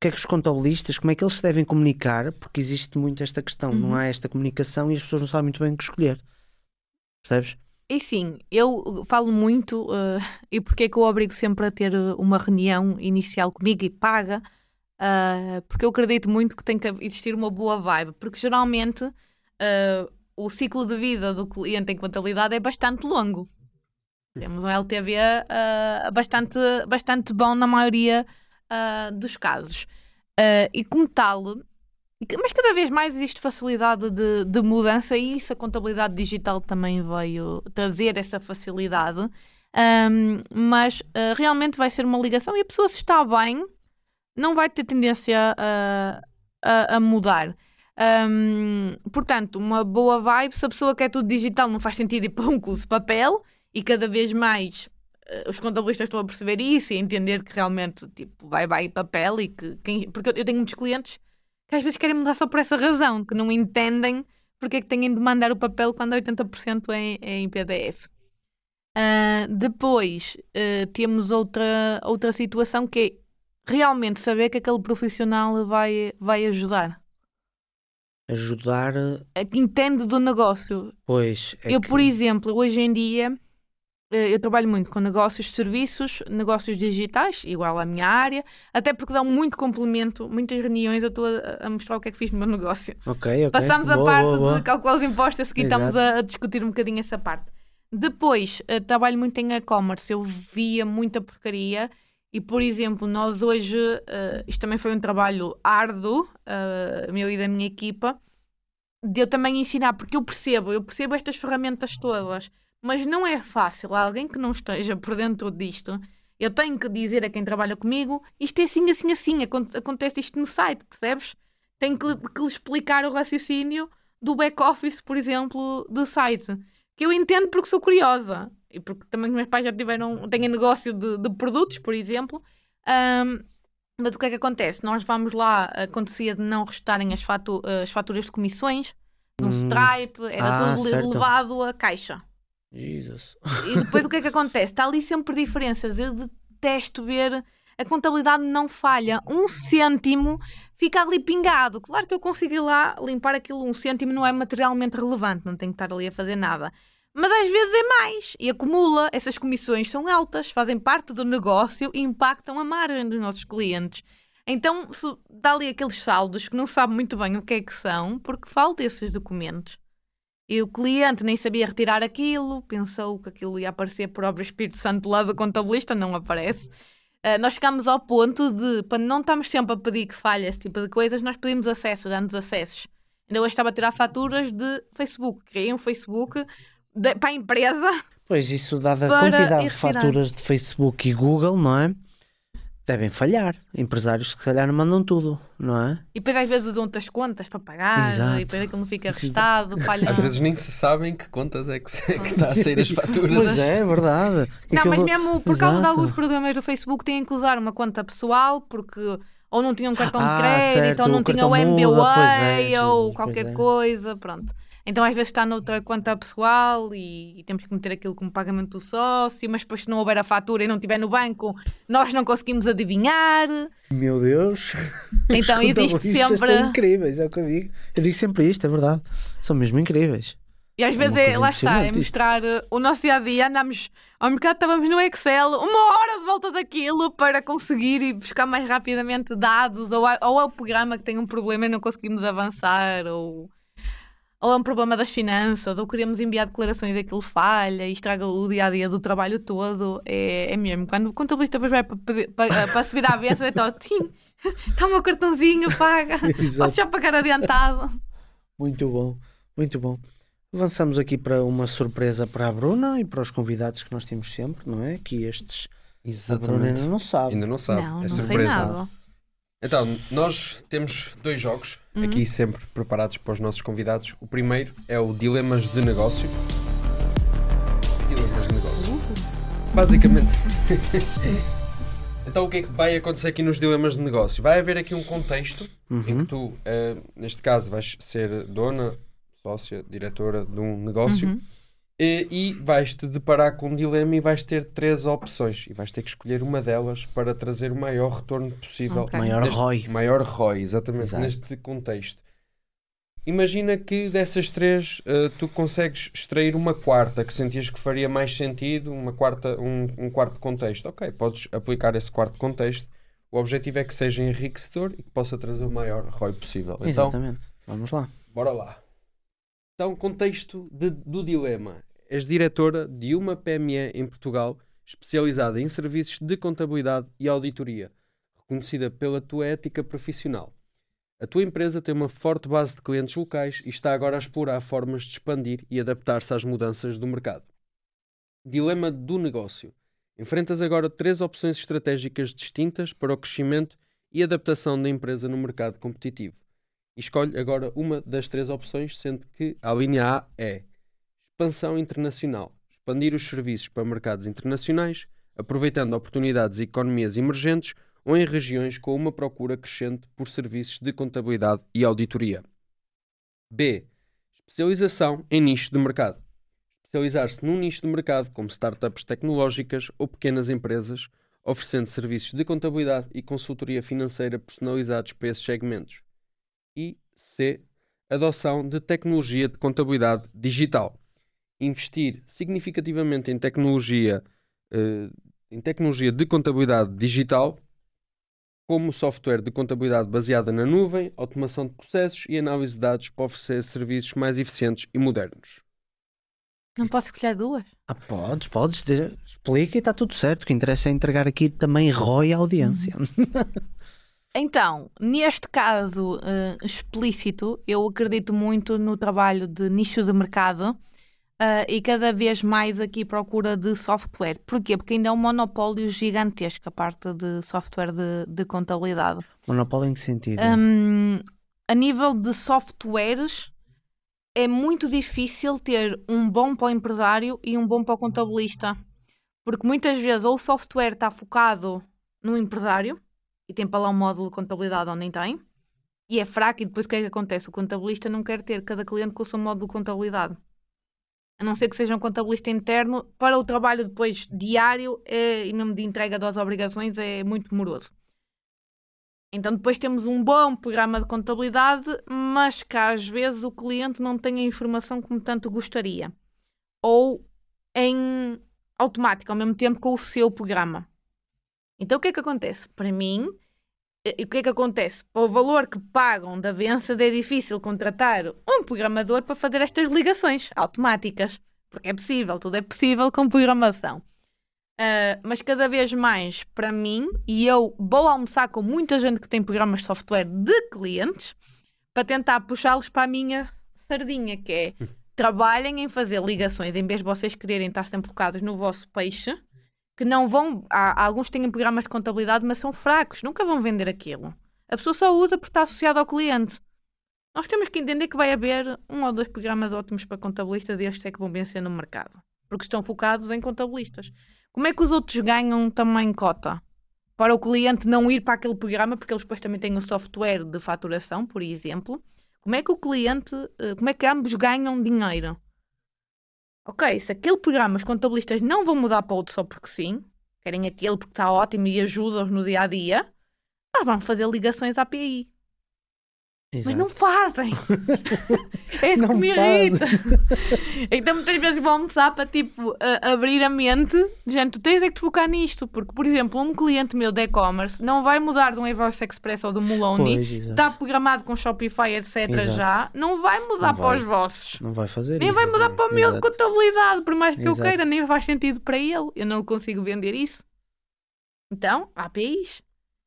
que é que os contabilistas, como é que eles se devem comunicar? Porque existe muito esta questão, Uhum. não há esta comunicação e as pessoas não sabem muito bem o que escolher. Percebes? E sim, eu falo muito, eh, [laughs] e porque é que eu obrigo sempre a ter eh, uma reunião inicial comigo e paga, eh, porque eu acredito muito que tem que existir uma boa vibe, porque geralmente eh, o ciclo de vida do cliente em contabilidade é bastante longo. Temos um LTV eh, bastante, bastante bom na maioria eh, dos casos. Eh, e como tal, Mas cada vez mais existe facilidade de, de mudança e isso a contabilidade digital também veio trazer essa facilidade. Ahm, mas ah, realmente vai ser uma ligação e a pessoa se está bem não vai ter tendência a, a, a mudar. Ahm, portanto, uma boa vibe, se a pessoa quer tudo digital não faz sentido ir para um curso de papel e cada vez mais ah, os contabilistas estão a perceber isso e a entender que realmente tipo, vai, vai papel e que quem, porque eu- tenho muitos clientes que às vezes querem mudar só por essa razão, que não entendem porque é que têm de mandar o papel quando 80% é, é em PDF. Ah, depois ah, temos outra, outra situação que é realmente saber que aquele profissional vai, vai ajudar. Ajudar, É Que entende do negócio. pois. é eu, que- por exemplo, hoje em dia eh, eu trabalho muito com negócios de serviços, negócios digitais, igual à minha área, até porque dão muito complemento, muitas reuniões eu estou a, a mostrar o que é que fiz no meu negócio. [laughs] Ok, ok. Passamos a Boa, parte boa, boa. de calcular os impostos, a seguir Exato. estamos a, a discutir um bocadinho essa parte. Depois, eh, trabalho muito em e-commerce, eu via muita porcaria e, por exemplo, nós hoje, eh, isto também foi um trabalho árduo, eh, meu e da minha equipa, de eu também ensinar, porque eu percebo, eu percebo estas ferramentas todas, mas não é fácil. Alguém que não esteja por dentro disto, eu tenho que dizer a quem trabalha comigo, isto é assim, assim, assim, acon- acontece isto no site, percebes? Tenho que, lhe- que lhe explicar o raciocínio do back-office, por exemplo, do site. Que eu entendo porque sou curiosa. E porque também os meus pais já tiveram, têm negócio de, de produtos, por exemplo. Ahm, Mas o que é que acontece? Nós vamos lá, acontecia de não restarem as, fatu as faturas de comissões no Hum. Stripe, era Ah, tudo certo. levado à caixa. Jesus. E depois o que é que acontece? Está ali sempre diferenças. Eu detesto ver. A contabilidade não falha. Um cêntimo fica ali pingado. Claro que eu consigo ir lá limpar aquilo. Um cêntimo não é materialmente relevante, não tenho que estar ali a fazer nada. Mas às vezes é mais e acumula. Essas comissões são altas, fazem parte do negócio e impactam a margem dos nossos clientes. Então, dá ali aqueles saldos que não sabe muito bem o que é que são, porque falta esses documentos. E o cliente nem sabia retirar aquilo, pensou que aquilo ia aparecer por obra Espírito Santo lá do contabilista, não aparece. Ah, nós chegámos ao ponto de, para não estarmos sempre a pedir que falhe esse tipo de coisas, nós pedimos acesso, damos acessos. Ainda hoje estava a tirar faturas de Facebook. Criei um Facebook de- para a empresa. Pois isso, dada a quantidade de faturas de Facebook e Google, não é? Devem falhar. Empresários que se calhar mandam tudo, não é? E depois às vezes usam outras contas para pagar, Exato. e depois aquilo não fica restado, falha. Às vezes nem se sabem que contas é que, se- que está a sair as [laughs] faturas. Pois é, é verdade. Não, mas Aquilo- mesmo por causa de Exato. alguns problemas do Facebook, têm que usar uma conta pessoal porque ou não tinham cartão Ah, de crédito, certo, ou não tinham o MBWay, muda, é, ou qualquer é. coisa, pronto. Então às vezes está noutra conta pessoal e, e temos que meter aquilo como pagamento do sócio, mas depois se não houver a fatura e não estiver no banco, nós não conseguimos adivinhar. Meu Deus. Então [laughs] existe contabilistas sempre. São incríveis, é o que eu digo. Eu digo sempre isto, é verdade. São mesmo incríveis. E às É vezes é, lá está, é isto. mostrar o nosso dia a dia. Andámos ao mercado, estávamos no Excel, uma hora de volta daquilo para conseguir ir buscar mais rapidamente dados, ou, ou é o programa que tem um problema e não conseguimos avançar, ou, ou é um problema das finanças, ou queremos enviar declarações e aquilo falha e estraga o dia a dia do trabalho todo. É, é mesmo. Quando o contabilista depois vai para, pedir- para, subir à mesa, então, tim, está o meu cartãozinho, paga, [laughs] Exato. posso já pagar adiantado. Muito bom, muito bom. Avançamos aqui para uma surpresa para a Bruna e para os convidados que nós temos sempre, não é? Que estes a Bruna ainda não sabe. Ainda não sabe. não, é não sei surpresa. nada. Então, nós temos dois jogos Uhum. aqui sempre preparados para os nossos convidados. O primeiro é o Dilemas de Negócio. Dilemas de Negócio. Basicamente. [laughs] então, o que é que vai acontecer aqui nos Dilemas de Negócio? Vai haver aqui um contexto em que tu, eh, neste caso, vais ser dona, sócia, diretora de um negócio. E, vais-te deparar com um dilema e vais ter três opções e vais ter que escolher uma delas para trazer o maior retorno possível Ok. Maior Neste- ROI. Maior ROI, exatamente, Exato. neste contexto. Imagina que dessas três eh, tu consegues extrair uma quarta que sentias que faria mais sentido, uma quarta, um, um quarto contexto. Ok, podes aplicar esse quarto contexto. O objetivo é que seja enriquecedor e que possa trazer o maior ROI possível. Então, Exatamente. Vamos lá. bora lá. Então, contexto de- do dilema. És diretora de uma PME em Portugal especializada em serviços de contabilidade e auditoria, reconhecida pela tua ética profissional. A tua empresa tem uma forte base de clientes locais e está agora a explorar formas de expandir e adaptar-se às mudanças do mercado. Dilema do negócio. Enfrentas agora três opções estratégicas distintas para o crescimento e adaptação da empresa no mercado competitivo. E escolhe agora uma das três opções, sendo que a linha A é expansão internacional, expandir os serviços para mercados internacionais, aproveitando oportunidades e economias emergentes ou em regiões com uma procura crescente por serviços de contabilidade e auditoria. B. Especialização em nicho de mercado. Especializar-se num nicho de mercado, como startups tecnológicas ou pequenas empresas, oferecendo serviços de contabilidade e consultoria financeira personalizados para esses segmentos. E C. Adoção de tecnologia de contabilidade digital. Investir significativamente em tecnologia, eh, em tecnologia de contabilidade digital, como software de contabilidade baseada na nuvem, automação de processos e análise de dados para oferecer serviços mais eficientes e modernos. Não posso escolher duas? Ah, podes, podes. Explica e está tudo certo. O que interessa é entregar aqui também ROI à audiência. [laughs] Então, neste caso eh, explícito, eu acredito muito no trabalho de nicho de mercado eh, e cada vez mais aqui procura de software. Porquê? Porque ainda é um monopólio gigantesco a parte de software de, de contabilidade. Monopólio em que sentido? Hum, a nível de softwares, é muito difícil ter um bom para o empresário e um bom para o contabilista. Porque muitas vezes ou o software está focado no empresário e tem para lá um módulo de contabilidade ou nem tem, e é fraco, e depois o que é que acontece? O contabilista não quer ter cada cliente com o seu módulo de contabilidade. A não ser que seja um contabilista interno, para o trabalho depois diário é, e mesmo de entrega das obrigações é muito moroso. Então depois temos um bom programa de contabilidade, mas que às vezes o cliente não tem a informação como tanto gostaria. Ou em automático, ao mesmo tempo com o seu programa. Então o que é que acontece? Para mim, e o que é que acontece? Para o valor que pagam da Vença é difícil contratar um programador para fazer estas ligações automáticas. Porque é possível, tudo é possível com programação. Uh, mas cada vez mais para mim, e eu vou almoçar com muita gente que tem programas de software de clientes para tentar puxá-los para a minha sardinha, que é trabalhem em fazer ligações em vez de vocês quererem estar sempre focados no vosso peixe, que não vão. Há, alguns têm programas de contabilidade, mas são fracos, nunca vão vender aquilo. A pessoa só usa porque está associada ao cliente. Nós temos que entender que vai haver um ou dois programas ótimos para contabilistas e estes é que vão vencer no mercado, porque estão focados em contabilistas. Como é que os outros ganham também cota? Para o cliente não ir para aquele programa, porque eles depois também têm um software de faturação, por exemplo. Como é que o cliente, eh, como é que ambos ganham dinheiro? Ok, se aquele programa os contabilistas não vão mudar para outro só porque sim, querem aquele porque está ótimo e ajuda-os no dia a dia, nós vamos fazer ligações à API. Exato. Mas não fazem. [laughs] é isso que me irrita. [laughs] então muitas vezes vão almoçar para tipo abrir a mente. Gente, tu tens é que te focar nisto. Porque, por exemplo, um cliente meu de e-commerce não vai mudar de um Evoice Express ou do Muloni. está programado com Shopify, etc. Exato. já. Não vai mudar não para vai. os vossos. Não vai fazer nem isso. vai mudar para o meu de contabilidade. Por mais que eu queira, nem faz sentido para ele. Eu não consigo vender isso. Então, APIs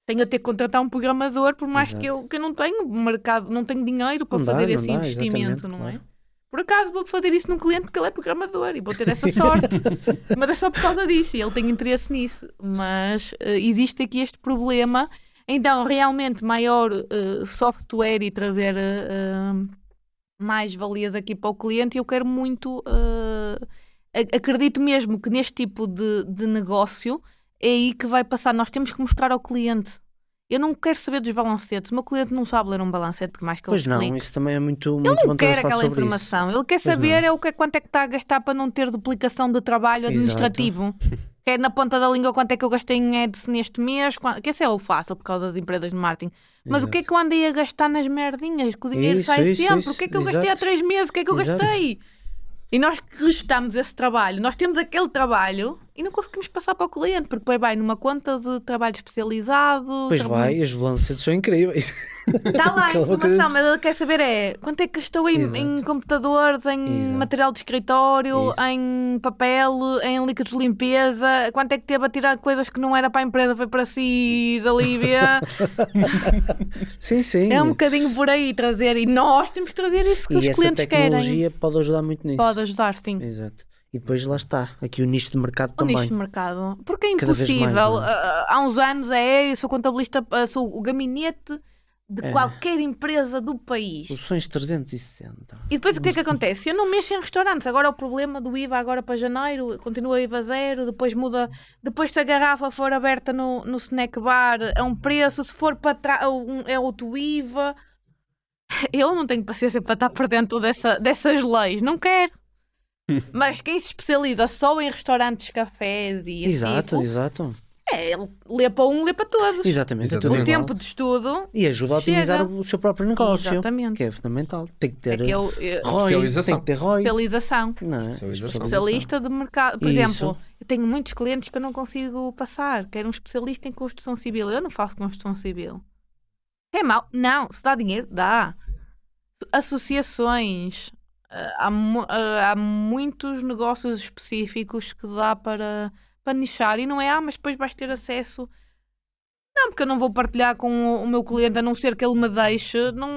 tenho a ter que contratar um programador, por mais que eu, que eu não tenho mercado, não tenho dinheiro para não fazer dá, esse dá, investimento, não é? claro. é? Por acaso vou fazer isso num cliente porque ele é programador e vou ter essa sorte. [laughs] Mas é só por causa disso e ele tem interesse nisso. Mas uh, existe aqui este problema. Então, realmente, maior uh, software e trazer uh, mais valias aqui para o cliente. Eu quero muito. acredito mesmo que neste tipo de, de negócio é aí que vai passar. Nós temos que mostrar ao cliente. Eu não quero saber dos balancetes. O meu cliente não sabe ler um balancete, por mais que ele Pois explique. não, isso também é muito, muito Ele não quer aquela informação. Isso. Ele quer pois saber é o que, quanto é que está a gastar para não ter duplicação de trabalho administrativo. [laughs] quer na ponta da língua quanto é que eu gastei em ads neste mês. Que esse é o fácil por causa das empresas de marketing. Mas Exato. o que é que eu andei a gastar nas merdinhas? Que o dinheiro isso, sai isso, sempre. O que é que eu Exato. gastei há três meses? O que é que eu Exato. gastei? E nós que gestamos esse trabalho, nós temos aquele trabalho e não conseguimos passar para o cliente, porque depois vai numa conta de trabalho especializado. Pois vai, as balanças são incríveis. Está lá a [laughs] informação, mas ele quer saber é quanto é que gastou em, em computadores, em Exato. material de escritório, Isso. em papel, em líquidos de limpeza, quanto é que teve a tirar coisas que não era para a empresa, foi para si, da Líbia. sim, sim. É um bocadinho por aí trazer, e nós temos que trazer isso que e os clientes querem. a tecnologia pode ajudar muito nisso. Pode ajudar, sim. Exato. E depois lá está, aqui o nicho de mercado o também. O nicho de mercado. Porque é impossível. Mais, é? Há uns anos é, eu sou contabilista, sou o gabinete de é. qualquer empresa do país. Soluções 360. E depois o que é que acontece? Eu não mexo em restaurantes. Agora o problema do IVA agora para janeiro, continua IVA zero, depois muda, depois se a garrafa for aberta no, no snack bar é um preço, se for para trás é outro IVA. Eu não tenho paciência para estar por dentro dessa, dessas leis, não quero. [laughs] Mas quem se especializa só em restaurantes, cafés e Exato, tipo, exato. É, lê para um, lê para todos. Exatamente. É Exatamente. O tempo de estudo. E ajuda a otimizar chega. o seu próprio negócio. Exatamente. Que é fundamental. Tem que ter é que eu, eu, ROI, tem que ter ROI. Especialização. Não é? Especialista de mercado. Por Isso. exemplo, eu tenho muitos clientes que eu não consigo passar. Quero um especialista em construção civil. Eu não faço construção civil. É mau? Não. Se dá dinheiro, dá. Associações, há, eh, há muitos negócios específicos que dá para, para nichar e não é, ah, mas depois vais ter acesso. Não, porque eu não vou partilhar com o meu cliente, a não ser que ele me deixe, não,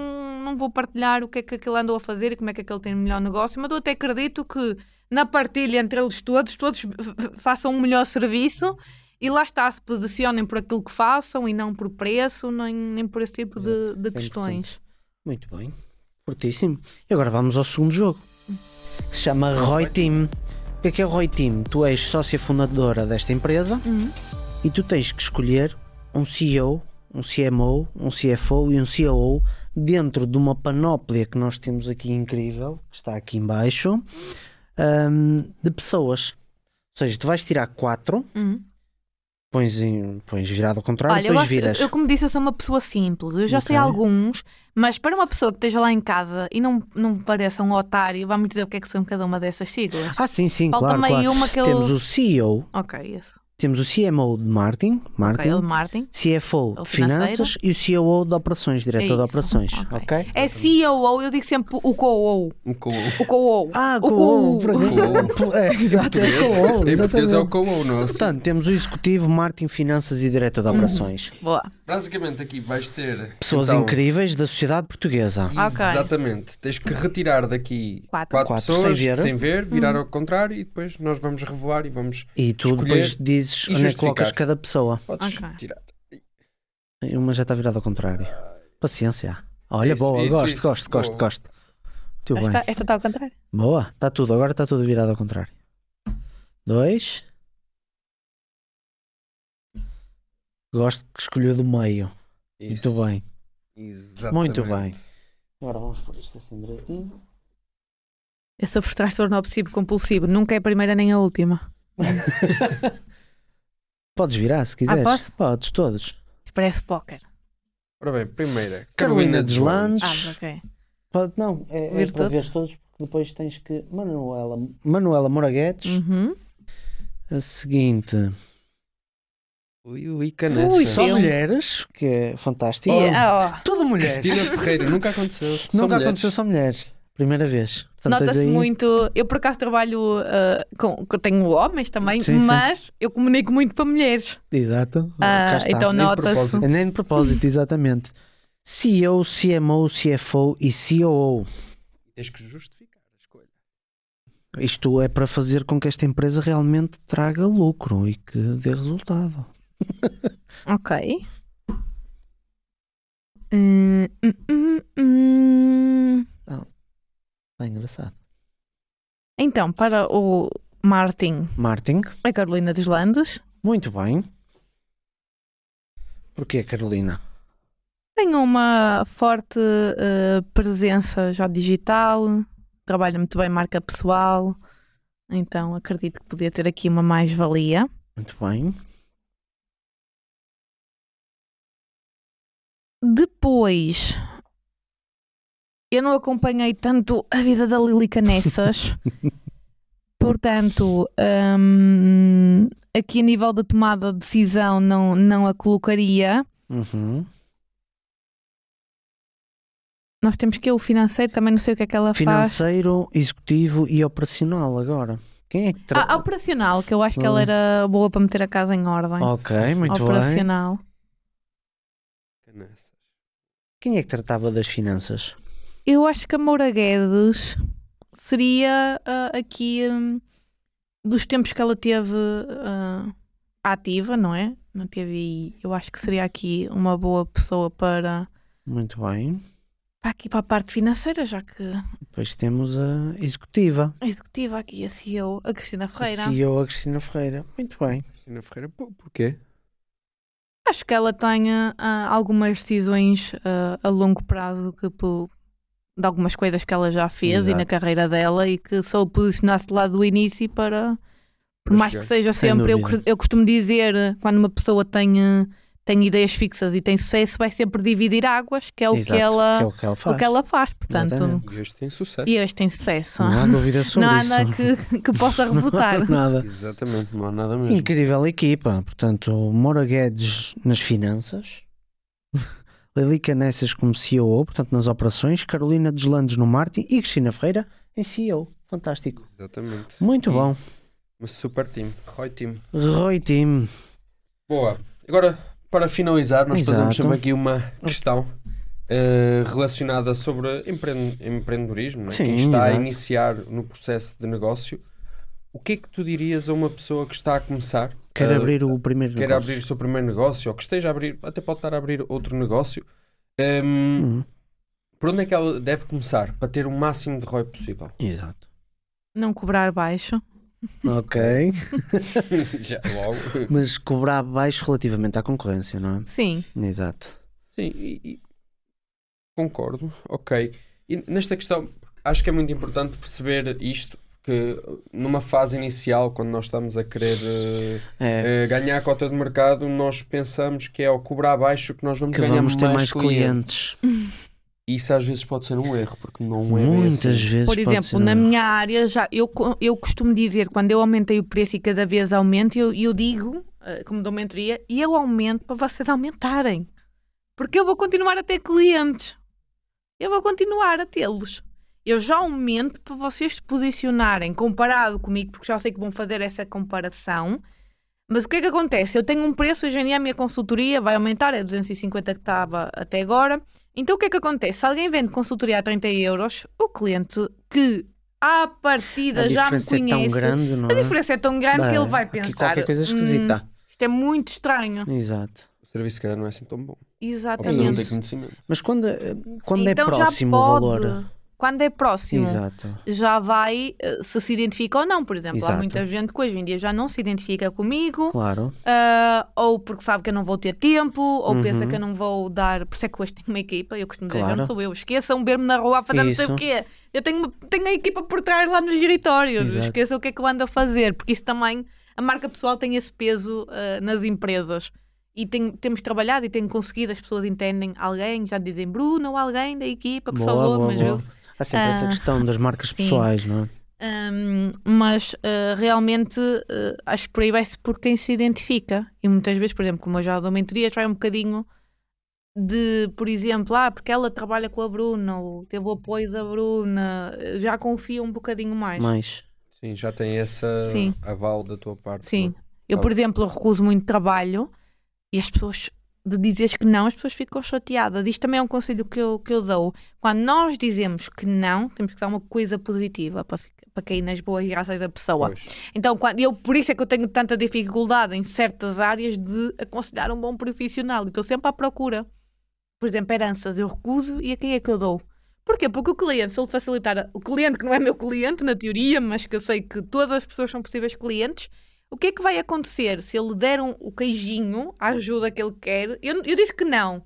não vou partilhar o que é que aquele andou a fazer e como é que aquele tem o melhor negócio, mas eu até acredito que na partilha entre eles todos, todos façam um melhor serviço e lá está, se posicionem por aquilo que façam e não por preço, nem, nem por esse tipo de, de questões. Muito bem. Fortíssimo. E agora vamos ao segundo jogo. Que se chama Roy Team. O que é que é o Roy Team? Tu és sócia fundadora desta empresa uhum. e tu tens que escolher um CEO um CMO, um CFO e um COO dentro de uma panóplia que nós temos aqui incrível, que está aqui embaixo, hum, de pessoas. Ou seja, tu vais tirar quatro, Uhum. Pões, em, pões virado ao contrário, Olha, eu, depois gosto, viras. eu, como disse, eu sou uma pessoa simples. Eu já sei Ok. alguns, mas para uma pessoa que esteja lá em casa e não, não me pareça um otário, vamos dizer o que é que são cada uma dessas siglas. Ah, sim, sim, claro, Falta-me aí claro. uma que eu. Temos o CEO, Ok, esse. Temos o CMO de marketing, marketing Martin. CFO É o de finanças e o COO de operações, diretor de isso, operações. ok. Ok? É COO, eu digo sempre o COO. Um co O COO. Ah, o COO. COO. [laughs] É, exato, é COO. Em português é o exatamente. co não é? Portanto, temos o executivo, marketing, finanças e diretor de operações. Boa. Basicamente aqui vais ter Pessoas então, incríveis da sociedade portuguesa. Ok. Exatamente. Tens que retirar daqui Quatro. quatro, Quatro, pessoas sem ver. virar ao contrário e depois nós vamos revelar e vamos. E tu Escolher depois dizes e onde é que colocas cada pessoa. Podes Ok. tirar. Uma já está virada ao contrário. Paciência. Olha, Isso, boa, isso, gosto, isso. gosto, gosto, Boa. gosto. Muito bem. Esta, esta está ao contrário. Boa, está tudo, agora está tudo virado ao contrário. Dois. Gosto que escolheu do meio. Isso. Muito bem. Exatamente. Muito bem. Agora vamos pôr isto assim direitinho. Eu sofro transtorno obsessivo compulsivo. Nunca é a primeira nem a última. [laughs] Podes virar se quiseres. posso? Podes, todos. Parece póquer. Ora bem, primeira. Carolina Carolina Deslandes. Ah, ok. Pode, não, é, é para todos? ver todos, porque depois tens que. Manuela, Manuela Moraguetes. Uhum. A seguinte. Ui, ui, canessa. Ui, Só Eu- mulheres, que é fantástico. Ah, ó, Tudo mulheres. Cristina Ferreira, nunca aconteceu. Só Nunca mulheres. aconteceu só mulheres. Primeira vez. Nota-se aí- muito. Eu por acaso trabalho ah, com, Tenho homens também, Sim, sim. mas eu comunico muito para mulheres. Exato. Está. então nota-se. É Nem de propósito, [laughs] exatamente. CEO, CMO, CFO e COO. Tens que justificar a escolha. Isto é para fazer com que esta empresa realmente traga lucro e que dê resultado. Ok. Hum, hum, hum, hum. Está engraçado. Então, para o Martin, Martin, a Carolina dos Landes, muito bem. Porquê, Carolina? tem uma forte eh, presença já digital, trabalha muito bem marca pessoal, então acredito que podia ter aqui uma mais-valia. Muito bem. Depois, eu não acompanhei tanto a vida da Lili Canessas, [laughs] portanto, hum, aqui a nível de tomada de decisão não, não a colocaria. Uhum. Nós temos que ir o financeiro, também não sei o que é que ela faz. Financeiro, executivo e operacional agora. Quem é que tra... Ah, operacional, que eu acho que ela Ah. era boa para meter a casa em ordem. Ok, muito bem. operacional. Quem é que tratava das finanças? Eu acho que a Moura Guedes seria ah, aqui hum, dos tempos que ela teve ah, ativa, não é? Não teve. Eu acho que seria aqui uma boa pessoa para, Muito bem. para aqui para a parte financeira, já que Depois temos a executiva. a executiva aqui, a CEO, a Cristina Ferreira. A CEO, a Cristina Ferreira. Muito bem. Cristina Ferreira, pô, porquê? Acho que ela tenha ah, algumas decisões a longo prazo que de algumas coisas que ela já fez e na Exato. carreira dela e que só posicionasse lá do início para por mais que seja Sem sempre, eu, eu costumo dizer quando uma pessoa tem, tem ideias fixas e tem sucesso, vai sempre dividir águas, que é o Exato, que ela que é o que ela faz. o que ela faz, portanto, Exatamente. E hoje tem sucesso. e hoje tem sucesso. Não há dúvida sobre [laughs] Não há isso. nada que, que possa [laughs] rebutar. Nada. Exatamente, não há nada mesmo. Incrível equipa. Portanto, Mora Guedes nas finanças, Lili Canessas como CEO, portanto, nas operações, Carolina Deslandes no marketing e Cristina Ferreira em CEO. Fantástico. Exatamente. Muito E bom. Uma super team. Roy team. Roy Team. Boa. Agora, para finalizar, nós Exato. fazemos sempre aqui uma questão eh, relacionada sobre empre- empreendedorismo. É? Sim, Quem está a exato. iniciar no processo de negócio, o que é que tu dirias a uma pessoa que está a começar? Quer eh, abrir o primeiro quer negócio. abrir o seu primeiro negócio ou que esteja a abrir, até pode estar a abrir outro negócio. Ehm, Hum, por onde é que ela deve começar para ter o máximo de ROI possível? exato. Não cobrar baixo, Ok. [laughs] Já, logo. Mas cobrar baixo relativamente à concorrência, não Sim. é? Exato. Sim, e- e concordo, ok. E nesta questão, acho que é muito importante perceber isto, que numa fase inicial, quando nós estamos a querer eh, É. eh, ganhar a cota de mercado, nós pensamos que é ao cobrar baixo que nós vamos que ganhar vamos ter mais, mais clientes. clientes. Isso às vezes pode ser um erro, porque não é Muitas assim. vezes. Por pode exemplo, ser na um- minha área, já eu, eu costumo dizer, quando eu aumentei o preço e cada vez aumento, eu, eu digo, eh, como dou mentoria, e eu aumento para vocês aumentarem. Porque eu vou continuar a ter clientes. Eu vou continuar a tê-los. Eu já aumento para vocês se posicionarem comparado comigo, porque já sei que vão fazer essa comparação. Mas o que é que acontece? Eu tenho um preço, hoje em dia a minha consultoria vai aumentar, é 250 que estava até agora. Então o que é que acontece? Se alguém vende consultoria a 30 euros, o cliente que à partida a já me diferença é tão conhece, grande, não a é? diferença é tão grande que ele vai Aqui pensar. qualquer coisa "Hum, esquisita. isto é muito estranho. Exato. O serviço, se calhar, não é assim tão bom. Pessoa não Exatamente. tem conhecimento. Mas quando, eh, quando então é próximo já o pode, valor. Quando é próximo, Exato. já vai eh, se se identifica ou não. Por exemplo, há Exato. muita gente que hoje em dia já não se identifica comigo. Claro. ah, ou porque sabe que eu não vou ter tempo, ou Uhum. pensa que eu não vou dar. Por isso é que hoje tenho uma equipa. Eu costumo dizer, Claro. não sou eu. Esqueçam ver-me na rua a fazer não sei o quê. Eu tenho, tenho a equipa por trás lá nos escritórios. Exato. Esqueçam o que é que eu ando a fazer, porque isso também. A marca pessoal tem esse peso ah, nas empresas. E tem- temos trabalhado e tenho conseguido, as pessoas entendem alguém, já dizem Bruno ou alguém da equipa, por Boa, favor, boa, me boa. ajude. Há sempre essa Ah, questão das marcas sim. pessoais, não é? Hum, mas uh, realmente uh, acho que por aí vai-se por quem se identifica. E muitas vezes, por exemplo, como eu já dou mentorias, vai um bocadinho de, por exemplo, ah, porque ela trabalha com a Bruna, ou teve o apoio da Bruna, já confia um bocadinho mais. Mais. Sim, já tem essa Sim. aval da tua parte. Sim. não é? Eu, por exemplo, recuso muito trabalho e as pessoas, de dizeres que não, as pessoas ficam chateadas. Isto também é um conselho que eu, que eu dou. Quando nós dizemos que não, temos que dar uma coisa positiva para, para cair nas boas graças da pessoa. Pois. Então, quando, eu, por isso é que eu tenho tanta dificuldade em certas áreas de aconselhar um bom profissional. Estou sempre à procura. Por exemplo, heranças, eu recuso e a quem é que eu dou? Porquê? Porque o cliente, se ele facilitar, o cliente que não é meu cliente na teoria, mas que eu sei que todas as pessoas são possíveis clientes, o que é que vai acontecer se ele der um- o queijinho, a ajuda que ele quer? Eu, eu disse que não,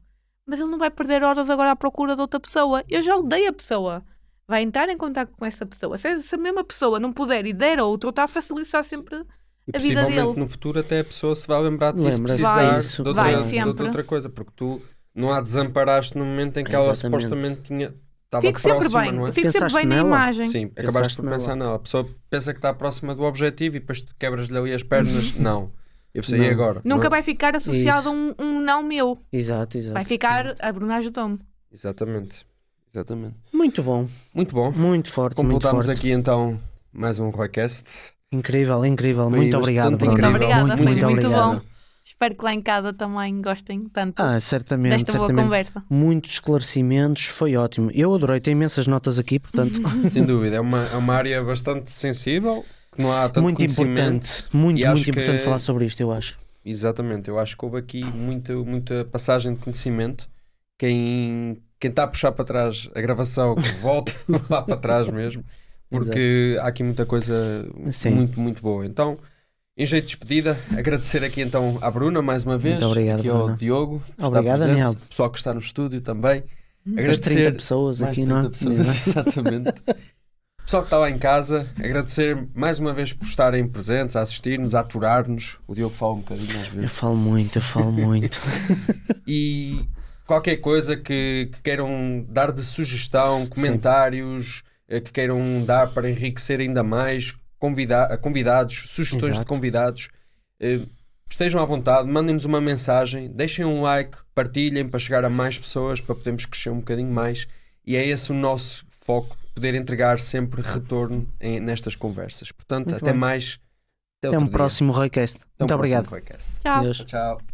mas ele não vai perder horas agora à procura de outra pessoa. Eu já lhe dei a pessoa. Vai entrar em contato com essa pessoa. Se essa mesma pessoa não puder e der a outro, está a facilitar sempre E a vida dele. no futuro até a pessoa se vai lembrar de ti se Lembra-se precisar disso, de, outra, Vai de- outra coisa, porque tu não a desamparaste no momento em que ela Exatamente. supostamente tinha estava Fico sempre próxima, bem, não é? fico sempre Pensaste bem na nela? imagem. Sim, acabaste Pensaste por nela. pensar nela. A pessoa pensa que está próxima do objetivo e depois tu quebras-lhe ali as pernas. [laughs] não. Eu sei Não. agora. Nunca não? vai ficar associado a um, um não meu. Exato, exato. Vai ficar, a Bruna ajudou-me. Exatamente. Exatamente. Muito bom. Muito bom. Muito forte, muito Completamos forte. aqui então mais um Roycast. Incrível, incrível. Foi muito obrigado, Bruno. incrível. Obrigada, muito, foi muito, muito obrigado. bom. Espero que lá em casa também gostem tanto Ah, certamente, desta boa certamente. conversa. Muitos esclarecimentos, foi ótimo. Eu adorei, tem imensas notas aqui, portanto, [laughs] Sem dúvida. É uma, é uma área bastante sensível. Que não há tanto muito importante. Muito, muito importante que- falar sobre isto, eu acho. Exatamente, eu acho que houve aqui muita, muita passagem de conhecimento. Quem quem está a puxar para trás a gravação, que volte [laughs] lá para trás mesmo, porque há aqui muita coisa Sim. muito, muito boa. Então, em jeito de despedida, agradecer aqui então à Bruna mais uma vez, Muito obrigado, aqui ao Bruna. Diogo, por estar Obrigado, presente, Daniel. pessoal que está no estúdio também. As Agradecer 30 pessoas mais aqui, 30 não é? pessoas, [laughs] exatamente. Pessoal que está lá em casa, agradecer mais uma vez por estarem presentes, a assistir-nos, a aturar-nos. O Diogo fala um bocadinho às Eu vezes. falo muito, eu falo muito. [laughs] E qualquer coisa que, que queiram dar de sugestão, comentários, eh, que queiram dar para enriquecer ainda mais, convida convidados, sugestões de Exato. convidados, eh, estejam à vontade, mandem-nos uma mensagem, deixem um like, partilhem para chegar a mais pessoas, para podermos crescer um bocadinho mais. E é esse o nosso foco, poder entregar sempre retorno em- nestas conversas. Portanto, Muito até bem. mais. Até, Até um dia. próximo Roycast. Até um Muito próximo obrigado. podcast. Tchau. Tchau.